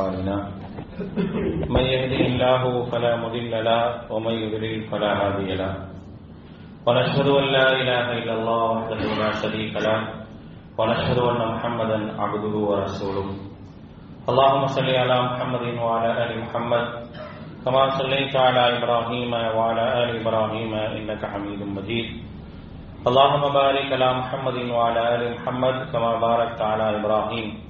أعمالنا من يهده الله فلا مضل له ومن يضلل فلا هادي له. ونشهد أن لا إله إلا الله وحده لا شريك له ونشهد أن محمدا عبده ورسوله. اللهم صل على محمد وعلى آل محمد كما صليت على إبراهيم وعلى آل إبراهيم إنك حميد مجيد. اللهم بارك على محمد وعلى آل محمد كما باركت على إبراهيم.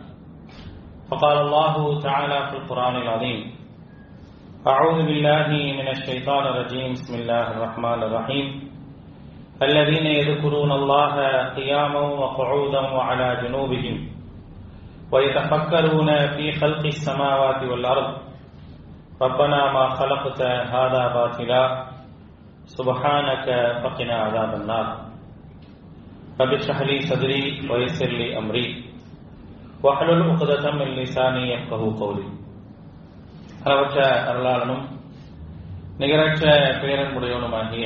فقال الله تعالى في القرآن العظيم أعوذ بالله من الشيطان الرجيم بسم الله الرحمن الرحيم. الذين يذكرون الله قياما وقعودا وعلى جنوبهم ويتفكرون في خلق السماوات والأرض. ربنا ما خلقت هذا باطلا سبحانك فقنا عذاب النار. رب اشرح لي صدري ويسر لي أمري. வஹலுல் உகதம் இல்லிசானி எப்பகு கௌலி. அளவற்ற அருளாளனும் நிகரற்ற பேரன்புடையவனுமாகிய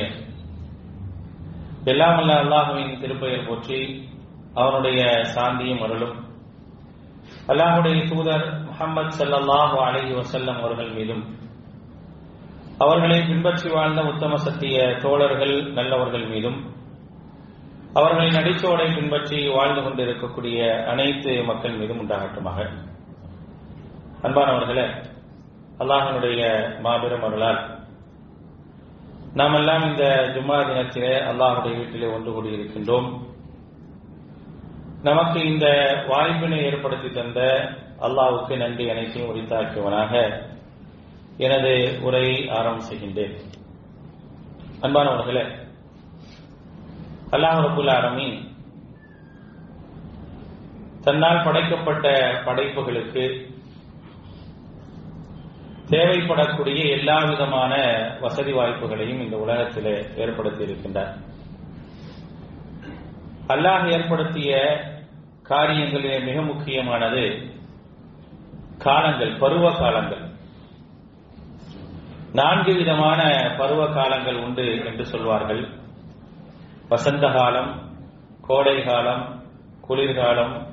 எல்லாமல்ல அல்லாஹுவின் திருப்பெயர் போற்றி அவனுடைய சாந்தியும் அருளும். அல்லாஹுடைய தூதர் முகமது சல்லாஹு அலஹி வசல்லம் அவர்கள் மீதும் அவர்களை பின்பற்றி வாழ்ந்த உத்தம சத்திய தோழர்கள் நல்லவர்கள் மீதும் அவர்களின் அடிச்சோடை பின்பற்றி வாழ்ந்து கொண்டிருக்கக்கூடிய அனைத்து மக்கள் மீதும் உண்டாகட்டுமாக. அன்பானவர்களே அல்லாஹனுடைய மாபெரும் அருளால் நாம் எல்லாம் இந்த ஜும்மா தினத்திலே அல்லாஹுடைய வீட்டிலே ஒன்று கூடியிருக்கின்றோம். நமக்கு இந்த வாய்ப்பினை ஏற்படுத்தி தந்த அல்லாவுக்கு நன்றி அனைத்தையும் உரித்தாக்கியவனாக எனது உரையை ஆரம்பம் செய்கின்றேன். அன்பானவர்களே அல்லாஹ் ரபுல் ஆலமீன் தன்னால் படைக்கப்பட்ட படைப்புகளுக்கு தேவைப்படக்கூடிய எல்லா விதமான வசதி வாய்ப்புகளையும் இந்த உலகத்தில் ஏற்படுத்தி இருக்கின்றார் அல்லாஹ் ஏற்படுத்திய காரியங்களிலே மிக முக்கியமானது காலங்கள் பருவ காலங்கள். நான்கு விதமான பருவ காலங்கள் உண்டு என்று சொல்வார்கள். வசந்த காலம் கோடை காலம் குளிர்காலம்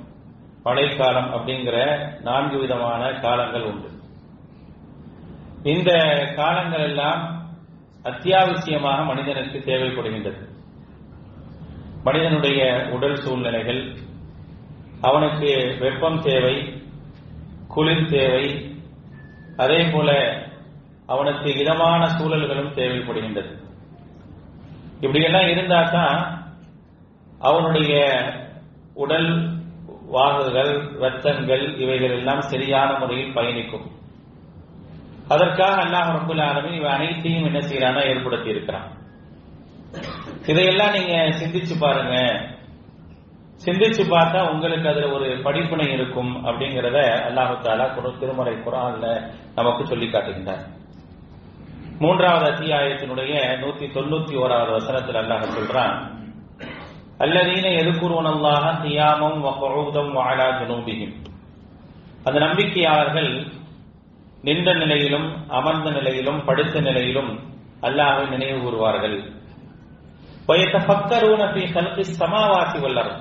மழைக்காலம் அப்படிங்கிற நான்கு விதமான காலங்கள் உண்டு. இந்த காலங்கள் எல்லாம் அத்தியாவசியமாக மனிதனுக்கு தேவைப்படுகின்றது. மனிதனுடைய உடல் சூழ்நிலைகள் அவனுக்கு வெப்பம் தேவை குளிர் தேவை அதே போல அவனுக்கு இதமான சூழல்களும் தேவைப்படுகின்றது. இப்படியெல்லாம் இருந்தா தான் அவனுடைய உடல் வாகுகள் வெத்தங்கள் இவைகள் எல்லாம் சரியான முறையில் பயணிக்கும். அதற்காக அல்லாஹ் ரபுல் ஆலமின் இவை அனைத்தையும் என்ன செய்யறானா ஏற்படுத்தி இருக்கிறான் இதையெல்லாம் நீங்க சிந்திச்சு பாருங்க. சிந்திச்சு பார்த்தா உங்களுக்கு அதுல ஒரு படிப்பினை இருக்கும் அப்படிங்கிறத அல்லாஹு தாலா திருமறை குரான்ல நமக்கு சொல்லி காட்டுகின்றார். மூன்றாவது அத்தியாயத்தினுடைய நூத்தி தொண்ணூத்தி ஓராவது வசனத்தில் அல்லாஹ் சொல்றான். அல்லதீன எதுக்குருவன் அல்லாஹ தியாமம் வகூதம் வாழா ஜனூபிகும் அந்த நம்பிக்கையாளர்கள் நின்ற நிலையிலும் அமர்ந்த நிலையிலும் படுத்த நிலையிலும் அல்லாஹை நினைவு கூறுவார்கள். சமாவாசி வல்லர்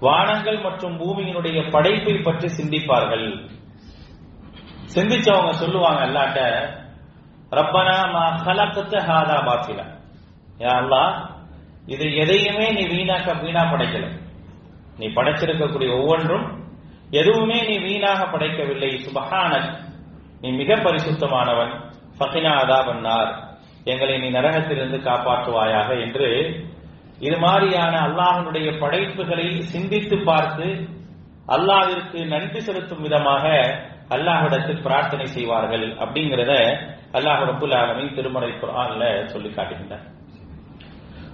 வானங்கள் மற்றும் பூமியினுடைய படைப்பை பற்றி சிந்திப்பார்கள். சிந்திச்சவங்க சொல்லுவாங்க அல்லாட்ட ரப்பனா மா ஹலக்கத்து ஹாதா பாத்தில. யா அல்லாஹ் இது எதையுமே நீ வீணாக்க வீணா படைக்கல. நீ படைச்சிருக்கக்கூடிய ஒவ்வொன்றும் எதுவுமே நீ வீணாக படைக்கவில்லை. சுபஹானக் நீ மிக பரிசுத்தமானவன். ஃபகினா அதாபன்னார் எங்களை நீ நரகத்திலிருந்து காப்பாற்றுவாயாக என்று இது மாதிரியான அல்லாஹனுடைய படைப்புகளை சிந்தித்து பார்த்து அல்லாவிற்கு நன்றி செலுத்தும் விதமாக அல்லாஹிடத்தில் பிரார்த்தனை செய்வார்கள் அப்படிங்கிறத அல்லாஹ் ரபுல் ஆலமின் திருமறை குரான்ல சொல்லி காட்டுகின்றார்.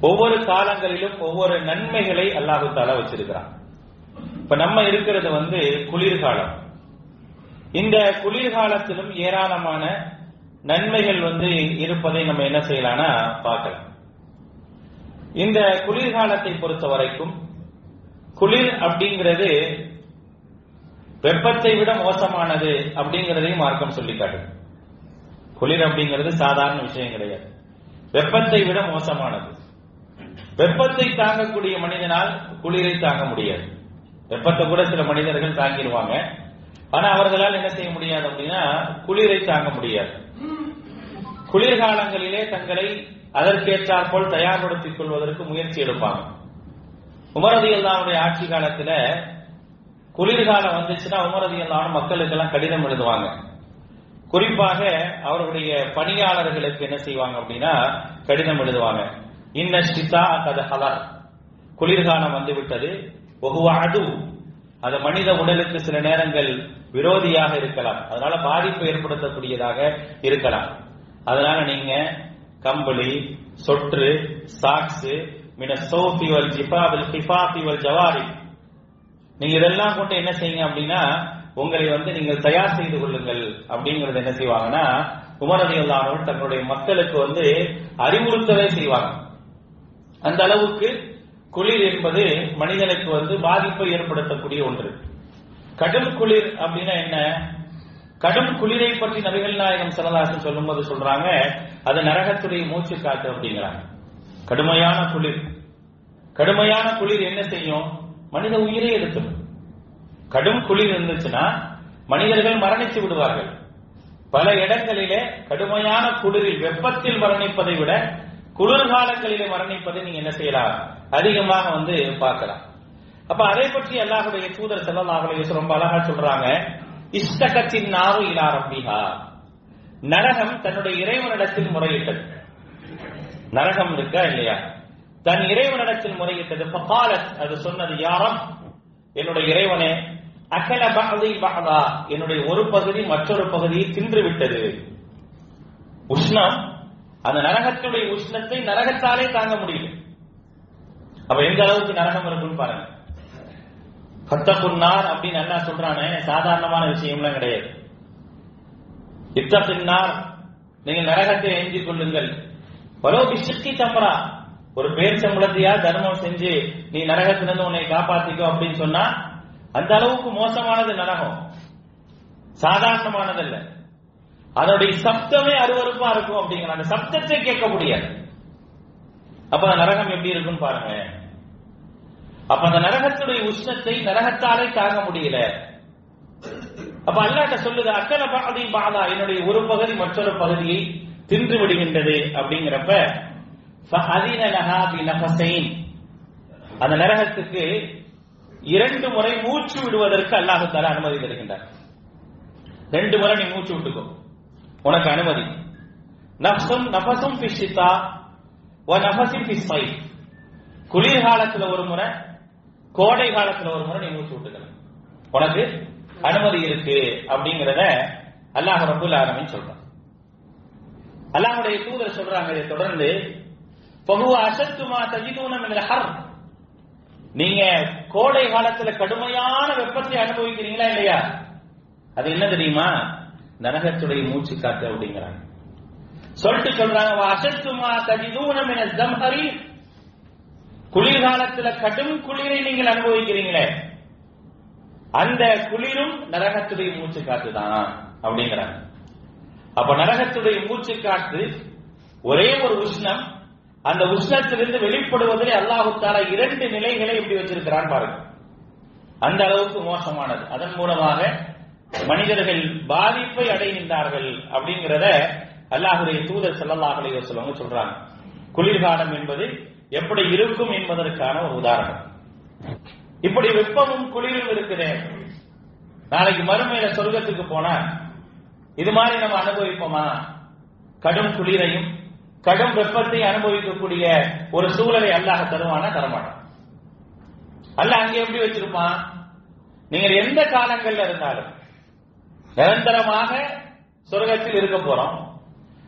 ஒவ்வொரு காலங்களிலும் ஒவ்வொரு நன்மைகளை அல்லாஹு தாலா வச்சிருக்கிறான். இப்ப நம்ம இருக்கிறது வந்து குளிர்காலம். இந்த குளிர்காலத்திலும் ஏராளமான நன்மைகள் வந்து இருப்பதை நம்ம என்ன செய்யலாம்னா பார்க்கலாம். இந்த குளிர்காலத்தை பொறுத்த வரைக்கும் குளிர் அப்படிங்கிறது வெப்பத்தை விட மோசமானது அப்படிங்கிறதையும் மார்க்கம் சொல்லி காட்டுது குளிர் அப்படிங்கிறது சாதாரண விஷயம் கிடையாது. வெப்பத்தை விட மோசமானது. வெப்பத்தை தாங்கக்கூடிய மனிதனால் குளிரை தாங்க முடியாது. வெப்பத்தை கூட சில மனிதர்கள் தாங்கிடுவாங்க. ஆனா அவர்களால் என்ன செய்ய முடியாது அப்படின்னா குளிரை தாங்க முடியாது. குளிர்காலங்களிலே தங்களை அதற்கேற்றாற்போல் தயார்படுத்திக் கொள்வதற்கு முயற்சி எடுப்பாங்க. உமரதி அல்லாவுடைய ஆட்சி காலத்துல குளிர்காலம் வந்துச்சுன்னா உமரதி அல்லாவும் மக்களுக்கு எல்லாம் கடிதம் எழுதுவாங்க. குறிப்பாக அவர்களுடைய பணியாளர்களுக்கு என்ன செய்வாங்க அப்படின்னா கடிதம் எழுதுவாங்க. இன்ன ஷிதா கத ஹலர். குளிர்காலம் வந்து விட்டது ஒகுவாடு அது மனித உடலுக்கு சில நேரங்கள் விரோதியாக இருக்கலாம். அதனால பாதிப்பு ஏற்படுத்தக்கூடியதாக இருக்கலாம். அதனால நீங்க கம்பளி சொற்று சாக்ஸ் மின சோஃபி வல் ஜிபாவில் ஜவாரி. நீங்க இதெல்லாம் கொண்டு என்ன செய்யுங்க அப்படின்னா உங்களை வந்து நீங்கள் தயார் செய்து கொள்ளுங்கள் அப்படிங்கறது என்ன செய்வாங்கன்னா உமரதி அல்லாமல் தங்களுடைய மக்களுக்கு வந்து அறிவுறுத்தவே செய்வாங்க. அந்த அளவுக்கு குளிர் என்பது மனிதனுக்கு வந்து பாதிப்பை ஏற்படுத்தக்கூடிய ஒன்று. கடும் குளிர் அப்படின்னா என்ன? கடும் குளிரை பற்றி நபிகள் நாயகம் சரதாசன் சொல்லும்போது சொல்றாங்க அது நரகத்துடைய மூச்சு காத்து அப்படிங்கிறாங்க. கடுமையான குளிர். கடுமையான குளிர் என்ன செய்யும்? மனித உயிரை எடுத்துடும். கடும் குளிர் இருந்துச்சுன்னா மனிதர்கள் மரணித்து விடுவார்கள். பல இடங்களிலே கடுமையான குளிரில் வெப்பத்தில் மரணிப்பதை விட குளிர்காலங்களிலே மரணிப்பதை நீங்க என்ன செய்யலாம்? அதிகமாக வந்து பார்க்கலாம். அப்ப அதை பற்றி அல்லாஹுடைய தூதர் செல்லல்லாஹுடைய ரொம்ப அழகா சொல்றாங்க. இஷ்டகத்தின் நாவு இலா ரப்பிஹா. நரகம் தன்னுடைய இறைவனிடத்தில் முறையிட்டது. நரகம் இருக்கா இல்லையா? தன் இறைவனிடத்தில் முறையிட்டது. அது சொன்னது யாரம் என்னுடைய இறைவனே அகல பகதி பகதா என்னுடைய ஒரு பகுதி மற்றொரு பகுதியை தின்று விட்டது உஷ்ணம் அந்த நரகத்துடைய உஷ்ணத்தை நரகத்தாலே தாங்க முடியல. அப்ப எந்த அளவுக்கு நரகம் இருக்குன்னு பாருங்க. பத்தப்புன்னார் அப்படின்னு நல்லா சொல்றானே சாதாரணமான விஷயம்லாம் கிடையாது. இத்தப்பின்னார் நீங்கள் நரகத்தை எஞ்சி கொள்ளுங்கள். பலோ பிசுக்கி சம்பரா ஒரு பேர் சம்பளத்தையா தர்மம் செஞ்சு நீ நரகத்திலிருந்து உன்னை காப்பாத்திக்கோ அப்படின்னு சொன்னா அந்த அளவுக்கு மோசமானது நரகம். சாதாரணமானதல்ல. அதனுடைய சப்தமே அருவறுப்பா இருக்கும் அப்படிங்கிற அந்த சப்தத்தை கேட்க முடியாது. அப்ப அந்த நரகம் எப்படி இருக்குன்னு பாருங்க. அப்ப அந்த நரகத்துடைய உஷ்ணத்தை நரகத்தாலே தாங்க முடியல. அப்ப அல்லாட்ட சொல்லுது அக்கல பாதி பாதா என்னுடைய ஒரு பகுதி மற்றொரு பகுதியை தின்று விடுகின்றது. அப்படிங்கிறப்ப அந்த நரகத்துக்கு இரண்டு முறை மூச்சு விடுவதற்கு அல்லாஹு தால அனுமதி தருகின்றார். ரெண்டு முறை நீ மூச்சு விட்டுக்கோ. உனக்கு அனுமதி. நஃபசும் நஃபசும் பிஷித்தா ஒ நஃபசின் பிஸ்மை குளிர்காலத்துல ஒரு முறை கோடை காலத்துல ஒரு முறை நீ மூச்சு விட்டுக்கலாம் உனக்கு அனுமதி இருக்கு அப்படிங்கறத அல்லாஹ் ரபுல் ஆலமின் சொல்றான். அல்லாஹுடைய தூதர் சொல்றாங்க இதை தொடர்ந்து பகுவ அசத்துமா தஜிதூனம் ஹர். நீங்க கோடை காலத்துல கடுமையான வெப்பத்தை அனுபவிக்கிறீங்களா இல்லையா? அது என்ன தெரியுமா? நரகத்துடைய மூச்சு காத்து அப்படிங்கிறாங்க. சொல்லிட்டு சொல்றாங்க அசத்துமா தஜிதூனம் என ஜம்ஹரி. குளிர்காலத்துல கடும் குளிரை நீங்கள் அனுபவிக்கிறீங்களே. அந்த குளிரும் நரகத்துடைய மூச்சு காத்து தான் அப்படிங்கிறாங்க. அப்ப நரகத்துடைய மூச்சு காத்து ஒரே ஒரு உஷ்ணம் அந்த உஷ்ணத்திலிருந்து வெளிப்படுவதிலே அல்லாஹு தாலா இரண்டு நிலைகளை இப்படி வச்சிருக்கிறான் பாருங்க. அந்த அளவுக்கு மோசமானது. அதன் மூலமாக மனிதர்கள் பாதிப்பை அடைகின்றார்கள் அப்படிங்கிறத அல்லாஹுடைய தூதர் செல்லல்லாஹ் சொல்லுவாங்க சொல்றாங்க. குளிர்காலம் என்பது எப்படி இருக்கும் என்பதற்கான ஒரு உதாரணம். இப்படி வெப்பமும் குளிரும் இருக்குது. நாளைக்கு மறுமையில சொர்க்கத்துக்கு போனா இது மாதிரி நம்ம அனுபவிப்போமா? கடும் குளிரையும் கடும் வெப்பத்தை அனுபவிக்கக்கூடிய ஒரு சூழலை அல்லாஹ் தருவானா தரமாட்டான். அல்ல அங்க எப்படி வச்சிருப்பான்? நீங்கள் எந்த காலங்கள்ல இருந்தாலும் நிரந்தரமாக சொர்க்கத்தில் இருக்க போறோம்.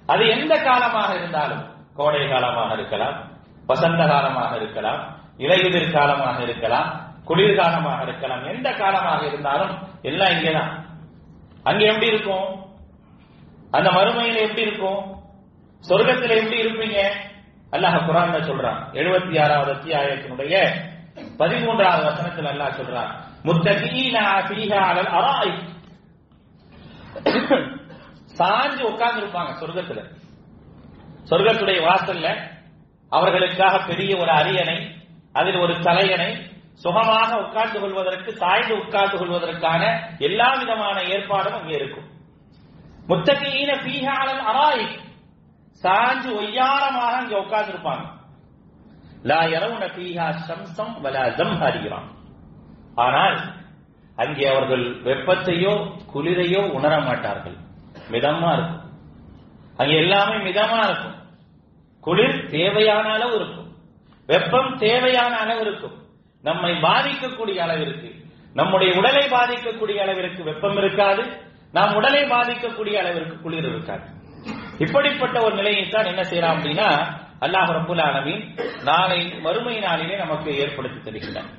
அது எந்த காலமாக இருந்தாலும்? கோடை காலமாக இருக்கலாம் வசந்த காலமாக இருக்கலாம் இலையுதிர் காலமாக இருக்கலாம் குளிர்காலமாக இருக்கலாம். எந்த காலமாக இருந்தாலும் எல்லாம் இங்கேதான். அங்க எப்படி இருக்கும்? அந்த மறுமையில் எப்படி இருக்கும்? சொர்க்கத்தில் எப்படி இருப்பீங்க? அல்லாஹ் குரான் சொல்றான். எழுபத்தி ஆறாவது அத்தியாயத்தினுடைய பதிமூன்றாவது வசனத்தில் அல்லாஹ் சொல்றான். முத்தகீனா அராய் சாஞ்சு உட்கார்ந்து இருப்பாங்க சொர்க்கத்துல. சொர்க்கத்துடைய வாசல்ல அவர்களுக்காக பெரிய ஒரு அரியணை அதில் ஒரு தலையணை சுகமாக உட்கார்ந்து கொள்வதற்கு சாய்ந்து உட்கார்ந்து கொள்வதற்கான எல்லா விதமான ஏற்பாடும் அங்கே இருக்கும். முத்தகீன பீகாலன் அராய் சாஞ்சு ஒய்யாரமாக அங்கே உட்கார்ந்து இருப்பாங்க லா இரவுன பீஹா சம்சம் வலா ஜம்ஹரிகிறான் ஆனால் அங்கே அவர்கள் வெப்பத்தையோ குளிரையோ உணர மாட்டார்கள். மிதமா இருக்கும். அங்கே எல்லாமே மிதமா இருக்கும். குளிர் தேவையான அளவு இருக்கும். வெப்பம் தேவையான அளவு இருக்கும். நம்மை பாதிக்கக்கூடிய அளவிற்கு நம்முடைய உடலை பாதிக்கக்கூடிய அளவிற்கு வெப்பம் இருக்காது. நாம் உடலை பாதிக்கக்கூடிய அளவிற்கு குளிர் இருக்காது. இப்படிப்பட்ட ஒரு நிலையை தான் என்ன செய்யலாம் அப்படின்னா அல்லாஹ் ரபுல் ஆலமீன் நாளை மறுமை நாளிலே நமக்கு ஏற்படுத்தி தருகிறார்.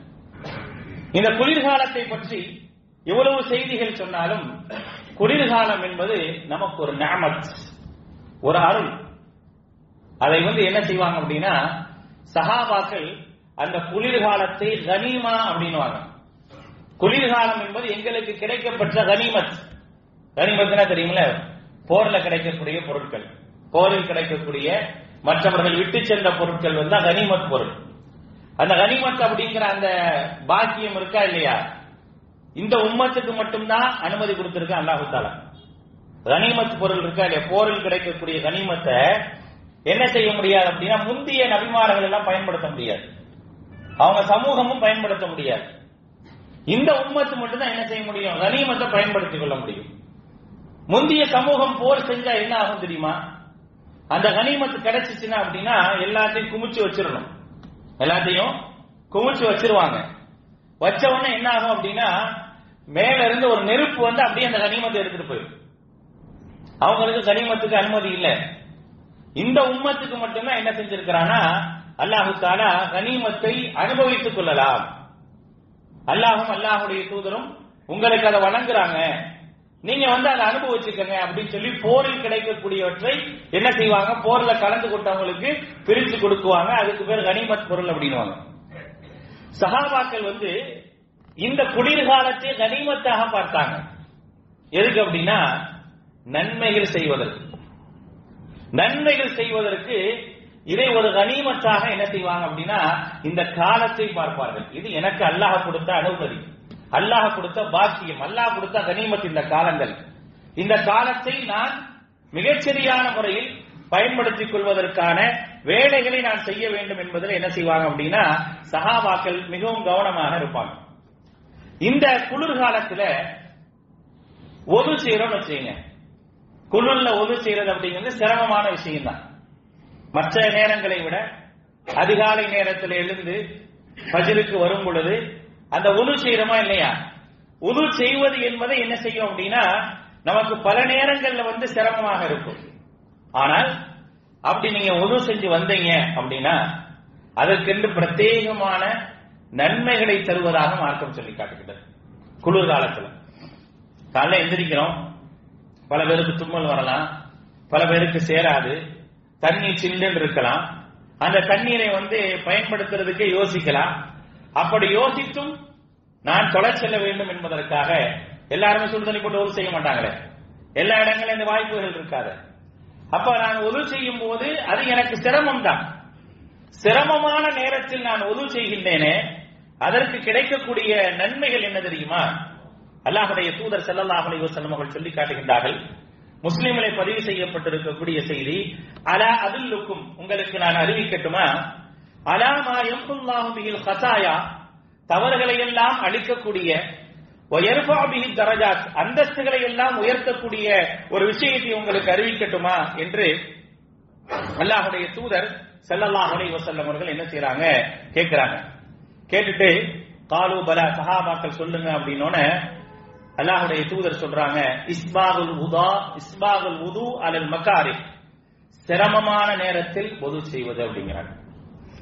இந்த குளிர்காலத்தை பற்றி எவ்வளவு செய்திகள் சொன்னாலும் குளிர்காலம் என்பது நமக்கு ஒரு நாமத் ஒரு அருள். அதை வந்து என்ன செய்வாங்க அப்படின்னா சஹாபாக்கள் அந்த குளிர்காலத்தை கனிமா அப்படின்னுவாங்க. குளிர்காலம் என்பது எங்களுக்கு கிடைக்கப்பட்ட கனிமத். கனிமத்னா தெரியுமில்ல? போர்ல கிடைக்கக்கூடிய பொருட்கள். போரில் கிடைக்கக்கூடிய மற்றவர்கள் விட்டு சென்ற பொருட்கள் வந்து கனிமத் பொருள். அந்த கனிமத் அப்படிங்கிற அந்த பாக்கியம் இருக்கா இல்லையா? இந்த உம்மத்துக்கு மட்டும்தான் அனுமதி கொடுத்திருக்க அல்லாஹு கனிமத் பொருள் இருக்கா இல்லையா? போரில் கிடைக்கக்கூடிய கனிமத்தை என்ன செய்ய முடியாது அப்படின்னா முந்தைய நபிமார்கள் எல்லாம் பயன்படுத்த முடியாது. அவங்க சமூகமும் பயன்படுத்த முடியாது. இந்த உம்மத்து மட்டும்தான் என்ன செய்ய முடியும்? கனிமத்தை பயன்படுத்திக் கொள்ள முடியும். முந்தைய சமூகம் போர் செஞ்சா என்ன ஆகும் தெரியுமா? அந்த கனிமத்து கிடைச்சிச்சுன்னா அப்படின்னா எல்லாத்தையும் குமிச்சு வச்சிடணும். எல்லாத்தையும் குமிச்சு வச்சிருவாங்க. வச்ச உடனே என்ன ஆகும் அப்படின்னா மேல இருந்து ஒரு நெருப்பு வந்து அப்படியே அந்த கனிமத்தை எடுத்துட்டு போயிடும். அவங்களுக்கு கனிமத்துக்கு அனுமதி இல்லை. இந்த உம்மத்துக்கு மட்டும்தான் என்ன செஞ்சிருக்கிறானா அல்லாஹு தாலா கனிமத்தை அனுபவித்துக் கொள்ளலாம். அல்லாஹும் அல்லாஹுடைய தூதரும் உங்களுக்கு அதை வழங்குறாங்க. நீங்க வந்து அதை அனுபவிச்சுக்கங்க அப்படின்னு சொல்லி போரில் கிடைக்கக்கூடியவற்றை என்ன செய்வாங்க? போர்ல கலந்து கொண்டவங்களுக்கு பிரிச்சு கொடுக்குவாங்க. அதுக்கு பேர் கனிமத் பொருள் அப்படின்னுவாங்க. சகாபாக்கள் வந்து இந்த குளிர்காலத்தை கனிமத்தாக பார்த்தாங்க. எதுக்கு அப்படின்னா நன்மைகள் செய்வதற்கு. நன்மைகள் செய்வதற்கு இதை ஒரு கனிமத்தாக என்ன செய்வாங்க அப்படின்னா இந்த காலத்தை பார்ப்பார்கள். இது எனக்கு அல்லாஹ் கொடுத்த அனுமதி அல்லாஹ் கொடுத்த பாக்கியம் அல்லாஹ் கொடுத்த கனிமத் இந்த காலங்கள். இந்த காலத்தை நான் மிகச்சரியான முறையில் பயன்படுத்திக் கொள்வதற்கான வேலைகளை நான் செய்ய வேண்டும் என்பதில் என்ன செய்வாங்க அப்படின்னா சகாபாக்கள் மிகவும் கவனமாக இருப்பாங்க. இந்த குளிர்காலத்துல ஒது செய்யறோம்னு வச்சுங்க குளிர்ல ஒது செய்யறது அப்படிங்கிறது சிரமமான விஷயம் தான் மற்ற நேரங்களை விட அதிகாலை நேரத்தில் எழுந்து பஜருக்கு வரும் பொழுது அந்த உது செய்யறோமா இல்லையா? உது செய்வது என்பதை என்ன செய்யும் அப்படின்னா நமக்கு பல நேரங்கள்ல வந்து சிரமமாக இருக்கும். ஆனால் அப்படி நீங்க உது செஞ்சு வந்தீங்க அப்படின்னா அதற்கென்று பிரத்யேகமான நன்மைகளை தருவதாக மார்க்கம் சொல்லி காட்டுகிறது குளிர் காலத்துல காலைல எந்திரிக்கிறோம். பல பேருக்கு தும்மல் வரலாம். பல பேருக்கு சேராது. தண்ணி சில்லுன்னு இருக்கலாம். அந்த தண்ணீரை வந்து பயன்படுத்துறதுக்கு யோசிக்கலாம். அப்படி யோசித்தும் நான் தொலை செல்ல வேண்டும் என்பதற்காக எல்லாருமே சுடு தண்ணி போட்டு உதவி செய்ய மாட்டாங்களே. எல்லா இடங்களிலும் இந்த வாய்ப்புகள் இருக்காது. அப்ப நான் உதவி செய்யும் போது அது எனக்கு சிரமம் தான் சிரமமான நேரத்தில் நான் உதவி செய்கின்றேனே அதற்கு கிடைக்கக்கூடிய நன்மைகள் என்ன தெரியுமா? அல்லாஹுடைய தூதர் செல்லல்லாஹ் அலைவசல்லம் அவர்கள் சொல்லி காட்டுகின்றார்கள். முஸ்லிம்களை பதிவு செய்யப்பட்டிருக்கக்கூடிய செய்தி அலா அதில் உங்களுக்கு நான் அறிவிக்கட்டுமா? அலாமா எம்புல்லாஹுமியில் ஹசாயா தவறுகளை எல்லாம் அழிக்கக்கூடிய உயர்பாபியில் தரஜாத் அந்தஸ்துகளை எல்லாம் உயர்த்தக்கூடிய ஒரு விஷயத்தை உங்களுக்கு அறிவிக்கட்டுமா என்று அல்லாஹுடைய தூதர் செல்லல்லாஹ் அலை வசல்லம் அவர்கள் என்ன செய்யறாங்க கேட்கிறாங்க. கேட்டுட்டு காலு பல சஹாபாக்கள் சொல்லுங்க அப்படின்னோட அல்லாஹுடைய தூதர் சொல்றாங்க இஸ்பாகுல் உதா இஸ்பாகுல் உது அலல் மக்காரி சிரமமான நேரத்தில் பொது செய்வது அப்படிங்கிறாங்க.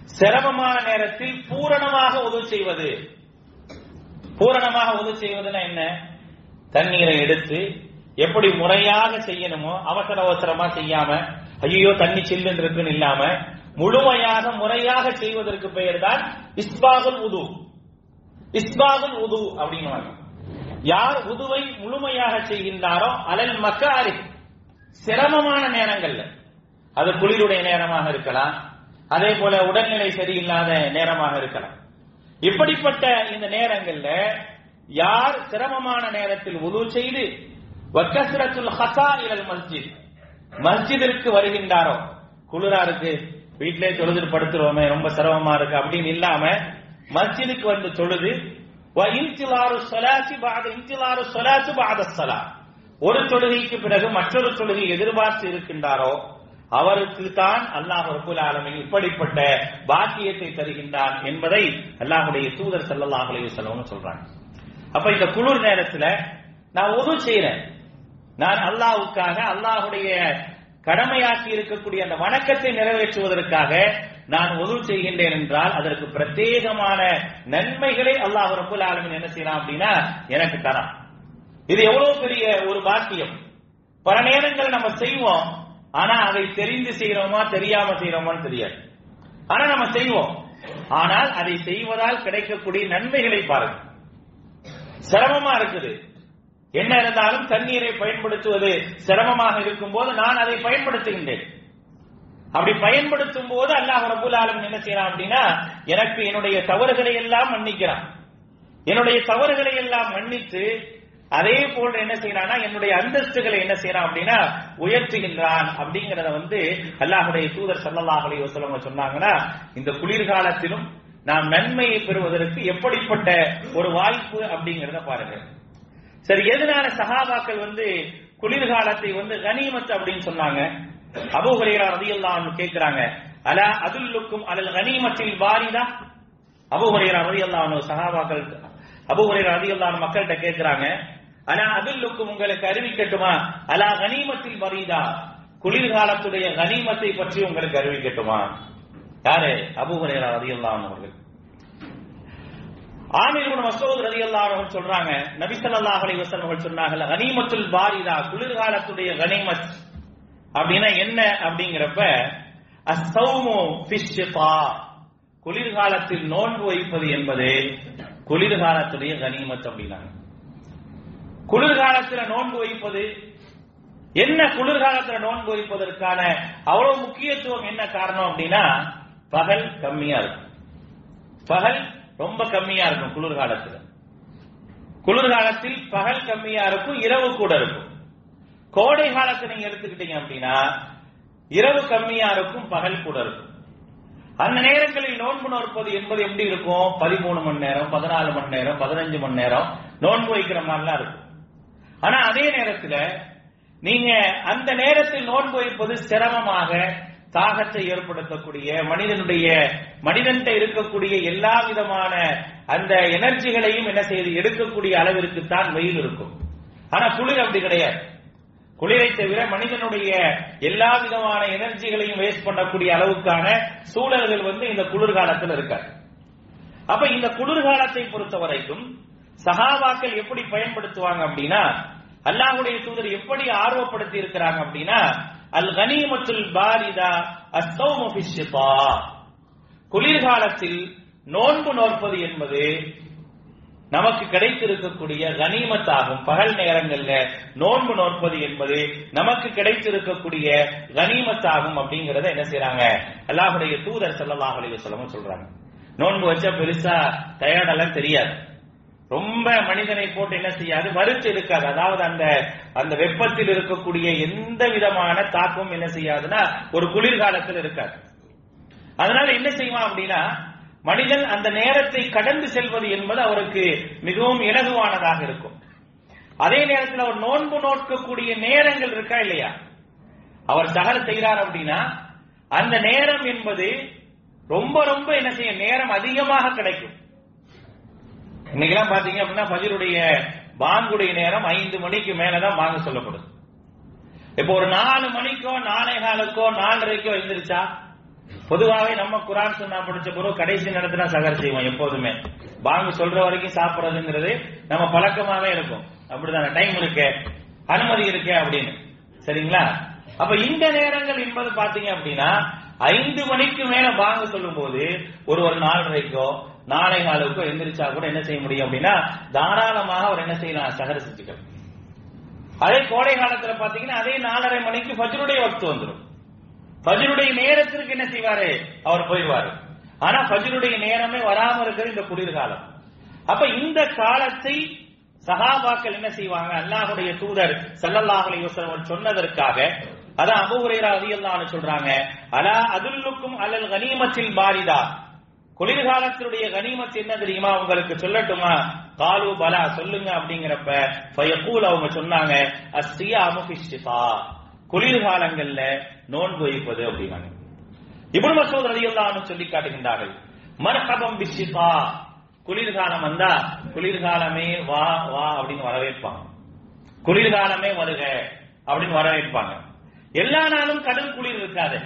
சிரமமான நேரத்தில் பூரணமாக உதவு செய்வது. பூரணமாக உதவி செய்வதுன்னா என்ன? தண்ணீரை எடுத்து எப்படி முறையாக செய்யணுமோ அவசர அவசரமா செய்யாம ஐயோ தண்ணி சில்லுன்னு இருக்குன்னு இல்லாம முழுமையாக முறையாக செய்வதற்கு பெயர் தான் இஸ்பாகுல் உது. இஸ்பாகுல் உது அப்படிங்கிறாங்க யார் உதுவை முழுமையாக செய்கின்றாரோ அலல் மக்காரி சிரமமான நேரங்கள்ல. அது குளிருடைய நேரமாக இருக்கலாம் அதே போல உடல்நிலை சரியில்லாத நேரமாக இருக்கலாம். இப்படிப்பட்ட இந்த நேரங்கள்ல யார் சிரமமான நேரத்தில் உது செய்து வக்கசிரத்துல் ஹசா இலல் மஸ்ஜித் மஸ்ஜிதிற்கு வருகின்றாரோ? குளிரா இருக்கு வீட்டிலே தொழுது படுத்துருவோமே ரொம்ப சிரமமா இருக்கு அப்படின்னு இல்லாம மஸ்ஜிதுக்கு வந்து தொழுது ஒரு தொழுகைக்கு பிறகு மற்றொரு தொழுகை எதிர்பார்த்து இருக்கின்றாரோ? அவருக்கு தான் அல்லாஹ் ரபுல் ஆலமின் இப்படிப்பட்ட பாக்கியத்தை தருகின்றான் என்பதை அல்லாஹ்வுடைய தூதர் செல்லல்லாஹ் அலைஹி சொல்றாங்க. அப்ப இந்த குளிர் நேரத்துல நான் உது செய்யறேன் நான் அல்லாஹ்வுக்காக அல்லாஹ்வுடைய கடமையாக்கி இருக்கக்கூடிய அந்த வணக்கத்தை நிறைவேற்றுவதற்காக நான் உதவு செய்கின்றேன் என்றால் அதற்கு பிரத்யேகமான நன்மைகளை அல்லாஹ் ரபுல் ஆலமின் என்ன செய்யலாம் அப்படின்னா எனக்கு தரான். இது எவ்வளவு பெரிய ஒரு பாக்கியம். பல நேரங்கள் நம்ம செய்வோம். ஆனா அதை தெரிந்து செய்யறோமா தெரியாம செய்யறோமான்னு தெரியாது. ஆனா நம்ம செய்வோம். ஆனால் அதை செய்வதால் கிடைக்கக்கூடிய நன்மைகளை பாருங்க. சிரமமா இருக்குது. என்ன இருந்தாலும் தண்ணீரை பயன்படுத்துவது சிரமமாக இருக்கும் போது நான் அதை பயன்படுத்துகின்றேன். அப்படி பயன்படுத்தும் போது அல்லாஹ் ரபுல் ஆலம் என்ன செய்யறான் அப்படின்னா எனக்கு என்னுடைய தவறுகளை எல்லாம் மன்னிக்கிறான். என்னுடைய தவறுகளை எல்லாம் மன்னித்து அதே போல என்ன செய்யறான்னா என்னுடைய அந்தஸ்துகளை என்ன செய்யறான் அப்படின்னா உயர்த்துகின்றான் அப்படிங்கறத வந்து அல்லாஹுடைய தூதர் சல்லல்லாஹ் அலைஹி சொன்னாங்கன்னா இந்த குளிர்காலத்திலும் நாம் நன்மையை பெறுவதற்கு எப்படிப்பட்ட ஒரு வாய்ப்பு அப்படிங்கறத பாருங்க. சரி எதனால சகாபாக்கள் வந்து குளிர்காலத்தை வந்து கனிமத் அப்படின்னு சொன்னாங்க? அபூ ஹுரைரா ரலியல்லாஹு அன்ஹு கேக்குறாங்க அலா அதுல்லுக்கும் அலல் கனிமத்தில் வாரிதா அபூ ஹுரைரா ரலியல்லாஹு அன்ஹு சஹாபாக்கள் அபூ ஹுரைரா ரலியல்லாஹு மக்கள்கிட்ட கேக்குறாங்க அலா அதுல்லுக்கும் உங்களுக்கு அறிவிக்கட்டுமா? அலா கனிமத்தில் வரிதா குளிர்காலத்துடைய கனிமத்தை பற்றி உங்களுக்கு அறிவிக்கட்டுமா? யாரு? அபூ ஹுரைரா ரலியல்லாஹு அவர்கள். ஆமீர் இப்னு மஸ்ஊத் ரலியல்லாஹு அவர்கள் சொல்றாங்க நபி ஸல்லல்லாஹு அலைஹி வஸல்லம் அவர்கள் சொன்னாங்கல கனிமத்துல் பாரிதா குளிர்காலத்துடைய கனிமத். அப்படின்னா என்ன அப்படிங்கிறப்ப அஸ்ஸௌமு ஃபிஷ்ஷிதா. குளிர்காலத்தில் நோன்பு வைப்பது என்பது குளிர்காலத்துடைய கனிமத் அப்படின்னாங்க. குளிர்காலத்துல நோன்பு வைப்பது என்ன குளிர்காலத்துல நோன்பு வைப்பதற்கான அவ்வளவு முக்கியத்துவம் என்ன காரணம் அப்படின்னா பகல் கம்மியா இருக்கும். பகல் ரொம்ப கம்மியா இருக்கும் குளிர்காலத்தில். குளிர்காலத்தில் பகல் கம்மியா இருக்கும் இரவு கூட இருக்கும். கோடை காலத்தை நீங்க எடுத்துக்கிட்டீங்க அப்படின்னா இரவு கம்மியா இருக்கும் பகல் கூட இருக்கும். அந்த நேரங்களில் நோன்பு நோற்பது என்பது எப்படி இருக்கும்? பதிமூணு மணி நேரம் பதினாலு மணி நேரம் பதினஞ்சு மணி நேரம் நோன்பு வைக்கிற மாதிரிலாம் இருக்கும். ஆனா அதே நேரத்துல நீங்க அந்த நேரத்தில் நோன்பு வைப்பது சிரமமாக தாகத்தை ஏற்படுத்தக்கூடிய மனிதனுடைய மனிதன்கிட்ட இருக்கக்கூடிய எல்லா விதமான அந்த எனர்ஜிகளையும் என்ன செய்து எடுக்கக்கூடிய அளவிற்கு தான் வெயில் இருக்கும். ஆனா குளிர் அப்படி கிடையாது. குளிரை தவிர மனிதனுடைய எல்லா விதமான எனர்ஜிகளையும் வேஸ்ட் பண்ணக்கூடிய அளவுக்கான சூழல்கள் வந்து இந்த குளிர்காலத்தில் இருக்காது. அப்ப இந்த குளிர்காலத்தை பொறுத்த வரைக்கும் சகாபாக்கள் எப்படி பயன்படுத்துவாங்க அப்படின்னா அல்லாஹுடைய தூதர் எப்படி ஆர்வப்படுத்தி இருக்கிறாங்க அப்படின்னா அல் கனிமத்துல் பாரிதா அஸ்ஸௌமு குளிர்காலத்தில் நோன்பு நோற்பது என்பது நமக்கு கிடைத்திருக்கக்கூடிய கனிமத்தாகும். பகல் நேரங்கள்ல நோன்பு நோற்பது என்பது நமக்கு கிடைத்திருக்கக்கூடிய கனிமத்தாகும் அப்படிங்கறத என்ன செய்யறாங்க அல்லாஹுடைய தூதர் ஸல்லல்லாஹு அலைஹி சொல்றாங்க. நோன்பு வச்சா பெருசா டயர்டெல்லாம் தெரியாது. ரொம்ப மனிதனை போட்டு என்ன செய்யாது மறுத்து இருக்காது. அதாவது அந்த அந்த வெப்பத்தில் இருக்கக்கூடிய எந்த விதமான தாக்கம் என்ன செய்யாதுன்னா ஒரு குளிர்காலத்தில் இருக்காது. அதனால என்ன செய்வான் அப்படின்னா மனிதன் அந்த நேரத்தை கடந்து செல்வது என்பது அவருக்கு மிகவும் இலகுவானதாக இருக்கும். அதே நேரத்தில் அவர் நோன்பு நோக்கக்கூடிய நேரங்கள் இருக்கா இல்லையா? அவர் சகர் செய்கிறார் அப்படின்னா அந்த நேரம் என்பது ரொம்ப ரொம்ப என்ன செய்ய நேரம் அதிகமாக கிடைக்கும். இன்னைக்கெல்லாம் பாத்தீங்க அப்படின்னா ஃபஜருடைய பாங்குடைய நேரம் ஐந்து மணிக்கு மேலதான் பாங்க சொல்லப்படுது. இப்போ ஒரு நாலு மணிக்கோ நாலே காலுக்கோ நாலரைக்கோ எழுந்திருச்சா பொதுவாகவே நம்ம குரான் சொன்னா படிச்ச பிறகு கடைசி நேரத்துல சகர் செய்வோம் எப்போதுமே. பாங்கு சொல்ற வரைக்கும் சாப்பிடுறதுங்கிறது நம்ம பழக்கமாவே இருக்கும். அப்படிதான? டைம் இருக்கு. அனுமதி இருக்கு அப்படின்னு. சரிங்களா? அப்ப இந்த நேரங்கள் என்பது பாத்தீங்க அப்படின்னா ஐந்து மணிக்கு மேல பாங்கு சொல்லும் போது ஒரு ஒரு நாலரைக்கோ நாளை நாளுக்கோ எந்திரிச்சா கூட என்ன செய்ய முடியும் அப்படின்னா தாராளமாக அவர் என்ன செய்யலாம்? சகர செஞ்சுக்கலாம் அதே கோடை காலத்துல பாத்தீங்கன்னா அதே நாலரை மணிக்கு ஃபஜ்ருடைய வக்து வந்துடும் பஜ்ருடைய நேரத்திற்கு என்ன செய்வாரு? அவர் போயிடுவாரு. ஆனா பஜ்ருடைய நேரமே வராம இருக்கிற இந்த குளிர்காலம். அப்ப இந்த காலத்தை சகாபாக்கள் என்ன செய்வாங்க? அல்லாஹுடைய தூதர் ஸல்லல்லாஹு அலைஹி சொன்னதற்காக அதான் அபூ ஹுரைரா ரலியல்லாஹு சொல்றாங்க அலா அதுல்லுக்கும் அலல் கனிமத்தில் பாரிதா? குளிர்காலத்தினுடைய கனிமத் என்ன தெரியுமா? உங்களுக்கு சொல்லட்டுமா? காலு பலா சொல்லுங்க அப்படிங்கிறப்ப ஃபயகூல் அவங்க சொன்னாங்க அஸ்ஸியாமு ஃபிஷ்ஷிதா குளிர்காலங்கள்ல நோன்பு வைப்பது அப்படின்னாங்க. இப்படி மசூத் ரலியல்லாஹு சொல்லி காட்டுகின்றார்கள் மரகபம் பிஷ்ஷிதா குளிர்காலம் வந்தா குளிர்காலமே வா வா அப்படின்னு வரவேற்பாங்க. குளிர்காலமே வருக அப்படின்னு வரவேற்பாங்க. எல்லா நாளும் கடும் குளிர் இருக்காது.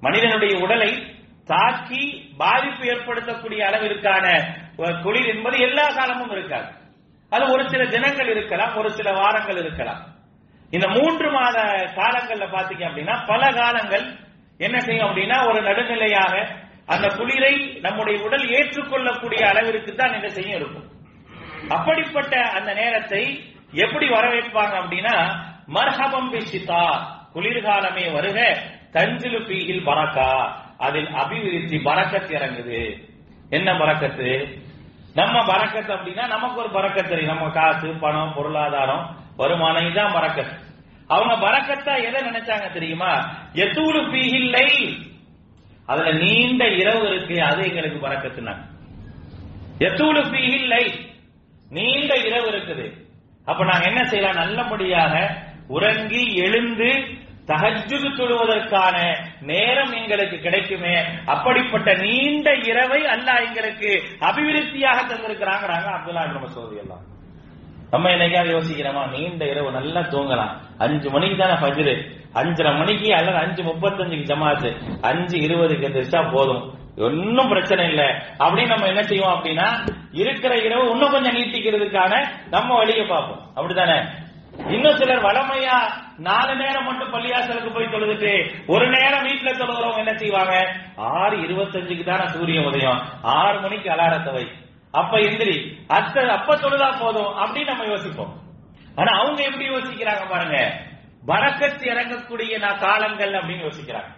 மனிதனுடைய உடலை தாக்கி பாதிப்பு ஏற்படுத்தக்கூடிய அளவிற்கான குளிர் என்பது எல்லா காலமும் இருக்காது. அது ஒரு சில தினங்கள் இருக்கலாம் ஒரு சில வாரங்கள் இருக்கலாம். இந்த மூன்று மாத காலங்கள்ல பாத்தீங்க அப்படின்னா பல காலங்கள் என்ன செய்யும் அப்படின்னா ஒரு நடுநிலையாக அந்த குளிரை நம்முடைய உடல் ஏற்றுக்கொள்ளக்கூடிய அளவிற்கு தான் என்ன செய்யும் இருக்கும். அப்படிப்பட்ட அந்த நேரத்தை எப்படி வரவேற்பாங்க அப்படின்னா மர்ஹபம் பேசித்தா குளிர்காலமே வருக தஞ்சிலு பீகில் பறக்கா அதில் அபிவிருத்தி பறக்கத்து இறங்குது. என்ன பறக்கத்து? நம்ம பறக்கத்து அப்படின்னா நமக்கு ஒரு பறக்கத்து தெரியும். நம்ம காசு பணம் பொருளாதாரம் வருமானம் இதான் பறக்கத்து. அவங்க பறக்கத்தா எதை நினைச்சாங்க தெரியுமா? எத்தூடு பீகில்லை அதுல நீண்ட இரவு இருக்கு அது எங்களுக்கு பறக்கத்துனாங்க எத்தூடு பீகில்லை நீண்ட இரவு இருக்குது. அப்ப நாங்க என்ன செய்யலாம்? நல்லபடியாக உறங்கி எழுந்து தகஜுது தொழுவதற்கான நேரம் எங்களுக்கு கிடைக்குமே. அப்படிப்பட்ட நீண்ட இரவை அல்லாஹ் எங்களுக்கு அபிவிருத்தியாக தந்திருக்கிறாங்கிறாங்க அப்துல்லா நம்ம சோதி எல்லாம். நம்ம என்னைக்காவது யோசிக்கிறோமா? நீண்ட இரவு நல்லா தூங்கலாம். அஞ்சு மணிக்கு தானே பஜ்ரு அஞ்சரை மணிக்கு அல்லது அஞ்சு முப்பத்தஞ்சுக்கு ஜமாத்து. அஞ்சு இருபதுக்கு எந்திரிச்சா போதும். ஒன்னும் பிரச்சனை இல்லை. அப்படின்னு நம்ம என்ன செய்வோம் அப்படின்னா இருக்கிற இரவு இன்னும் கொஞ்சம் நீட்டிக்கிறதுக்கான நம்ம வழியை பார்ப்போம். அப்படித்தானே? இன்னும் சிலர் வளமையா நாலு நேரம் மட்டும் பள்ளியாசலுக்கு போய் தொழுதுட்டு ஒரு நேரம் வீட்டுல தொழுகிறவங்க என்ன செய்வாங்க? ஆறு இருபத்தஞ்சுக்கு தானே சூரிய உதயம். ஆறு மணிக்கு அலாரத்தை வை. அப்ப எந்திரி. அத்த அப்ப தொழுதா போதும் அப்படின்னு நம்ம யோசிப்போம். ஆனா அவங்க எப்படி யோசிக்கிறாங்க பாருங்க. வரக்கத்து இறங்கக்கூடிய நான் காலங்கள் அப்படின்னு யோசிக்கிறாங்க.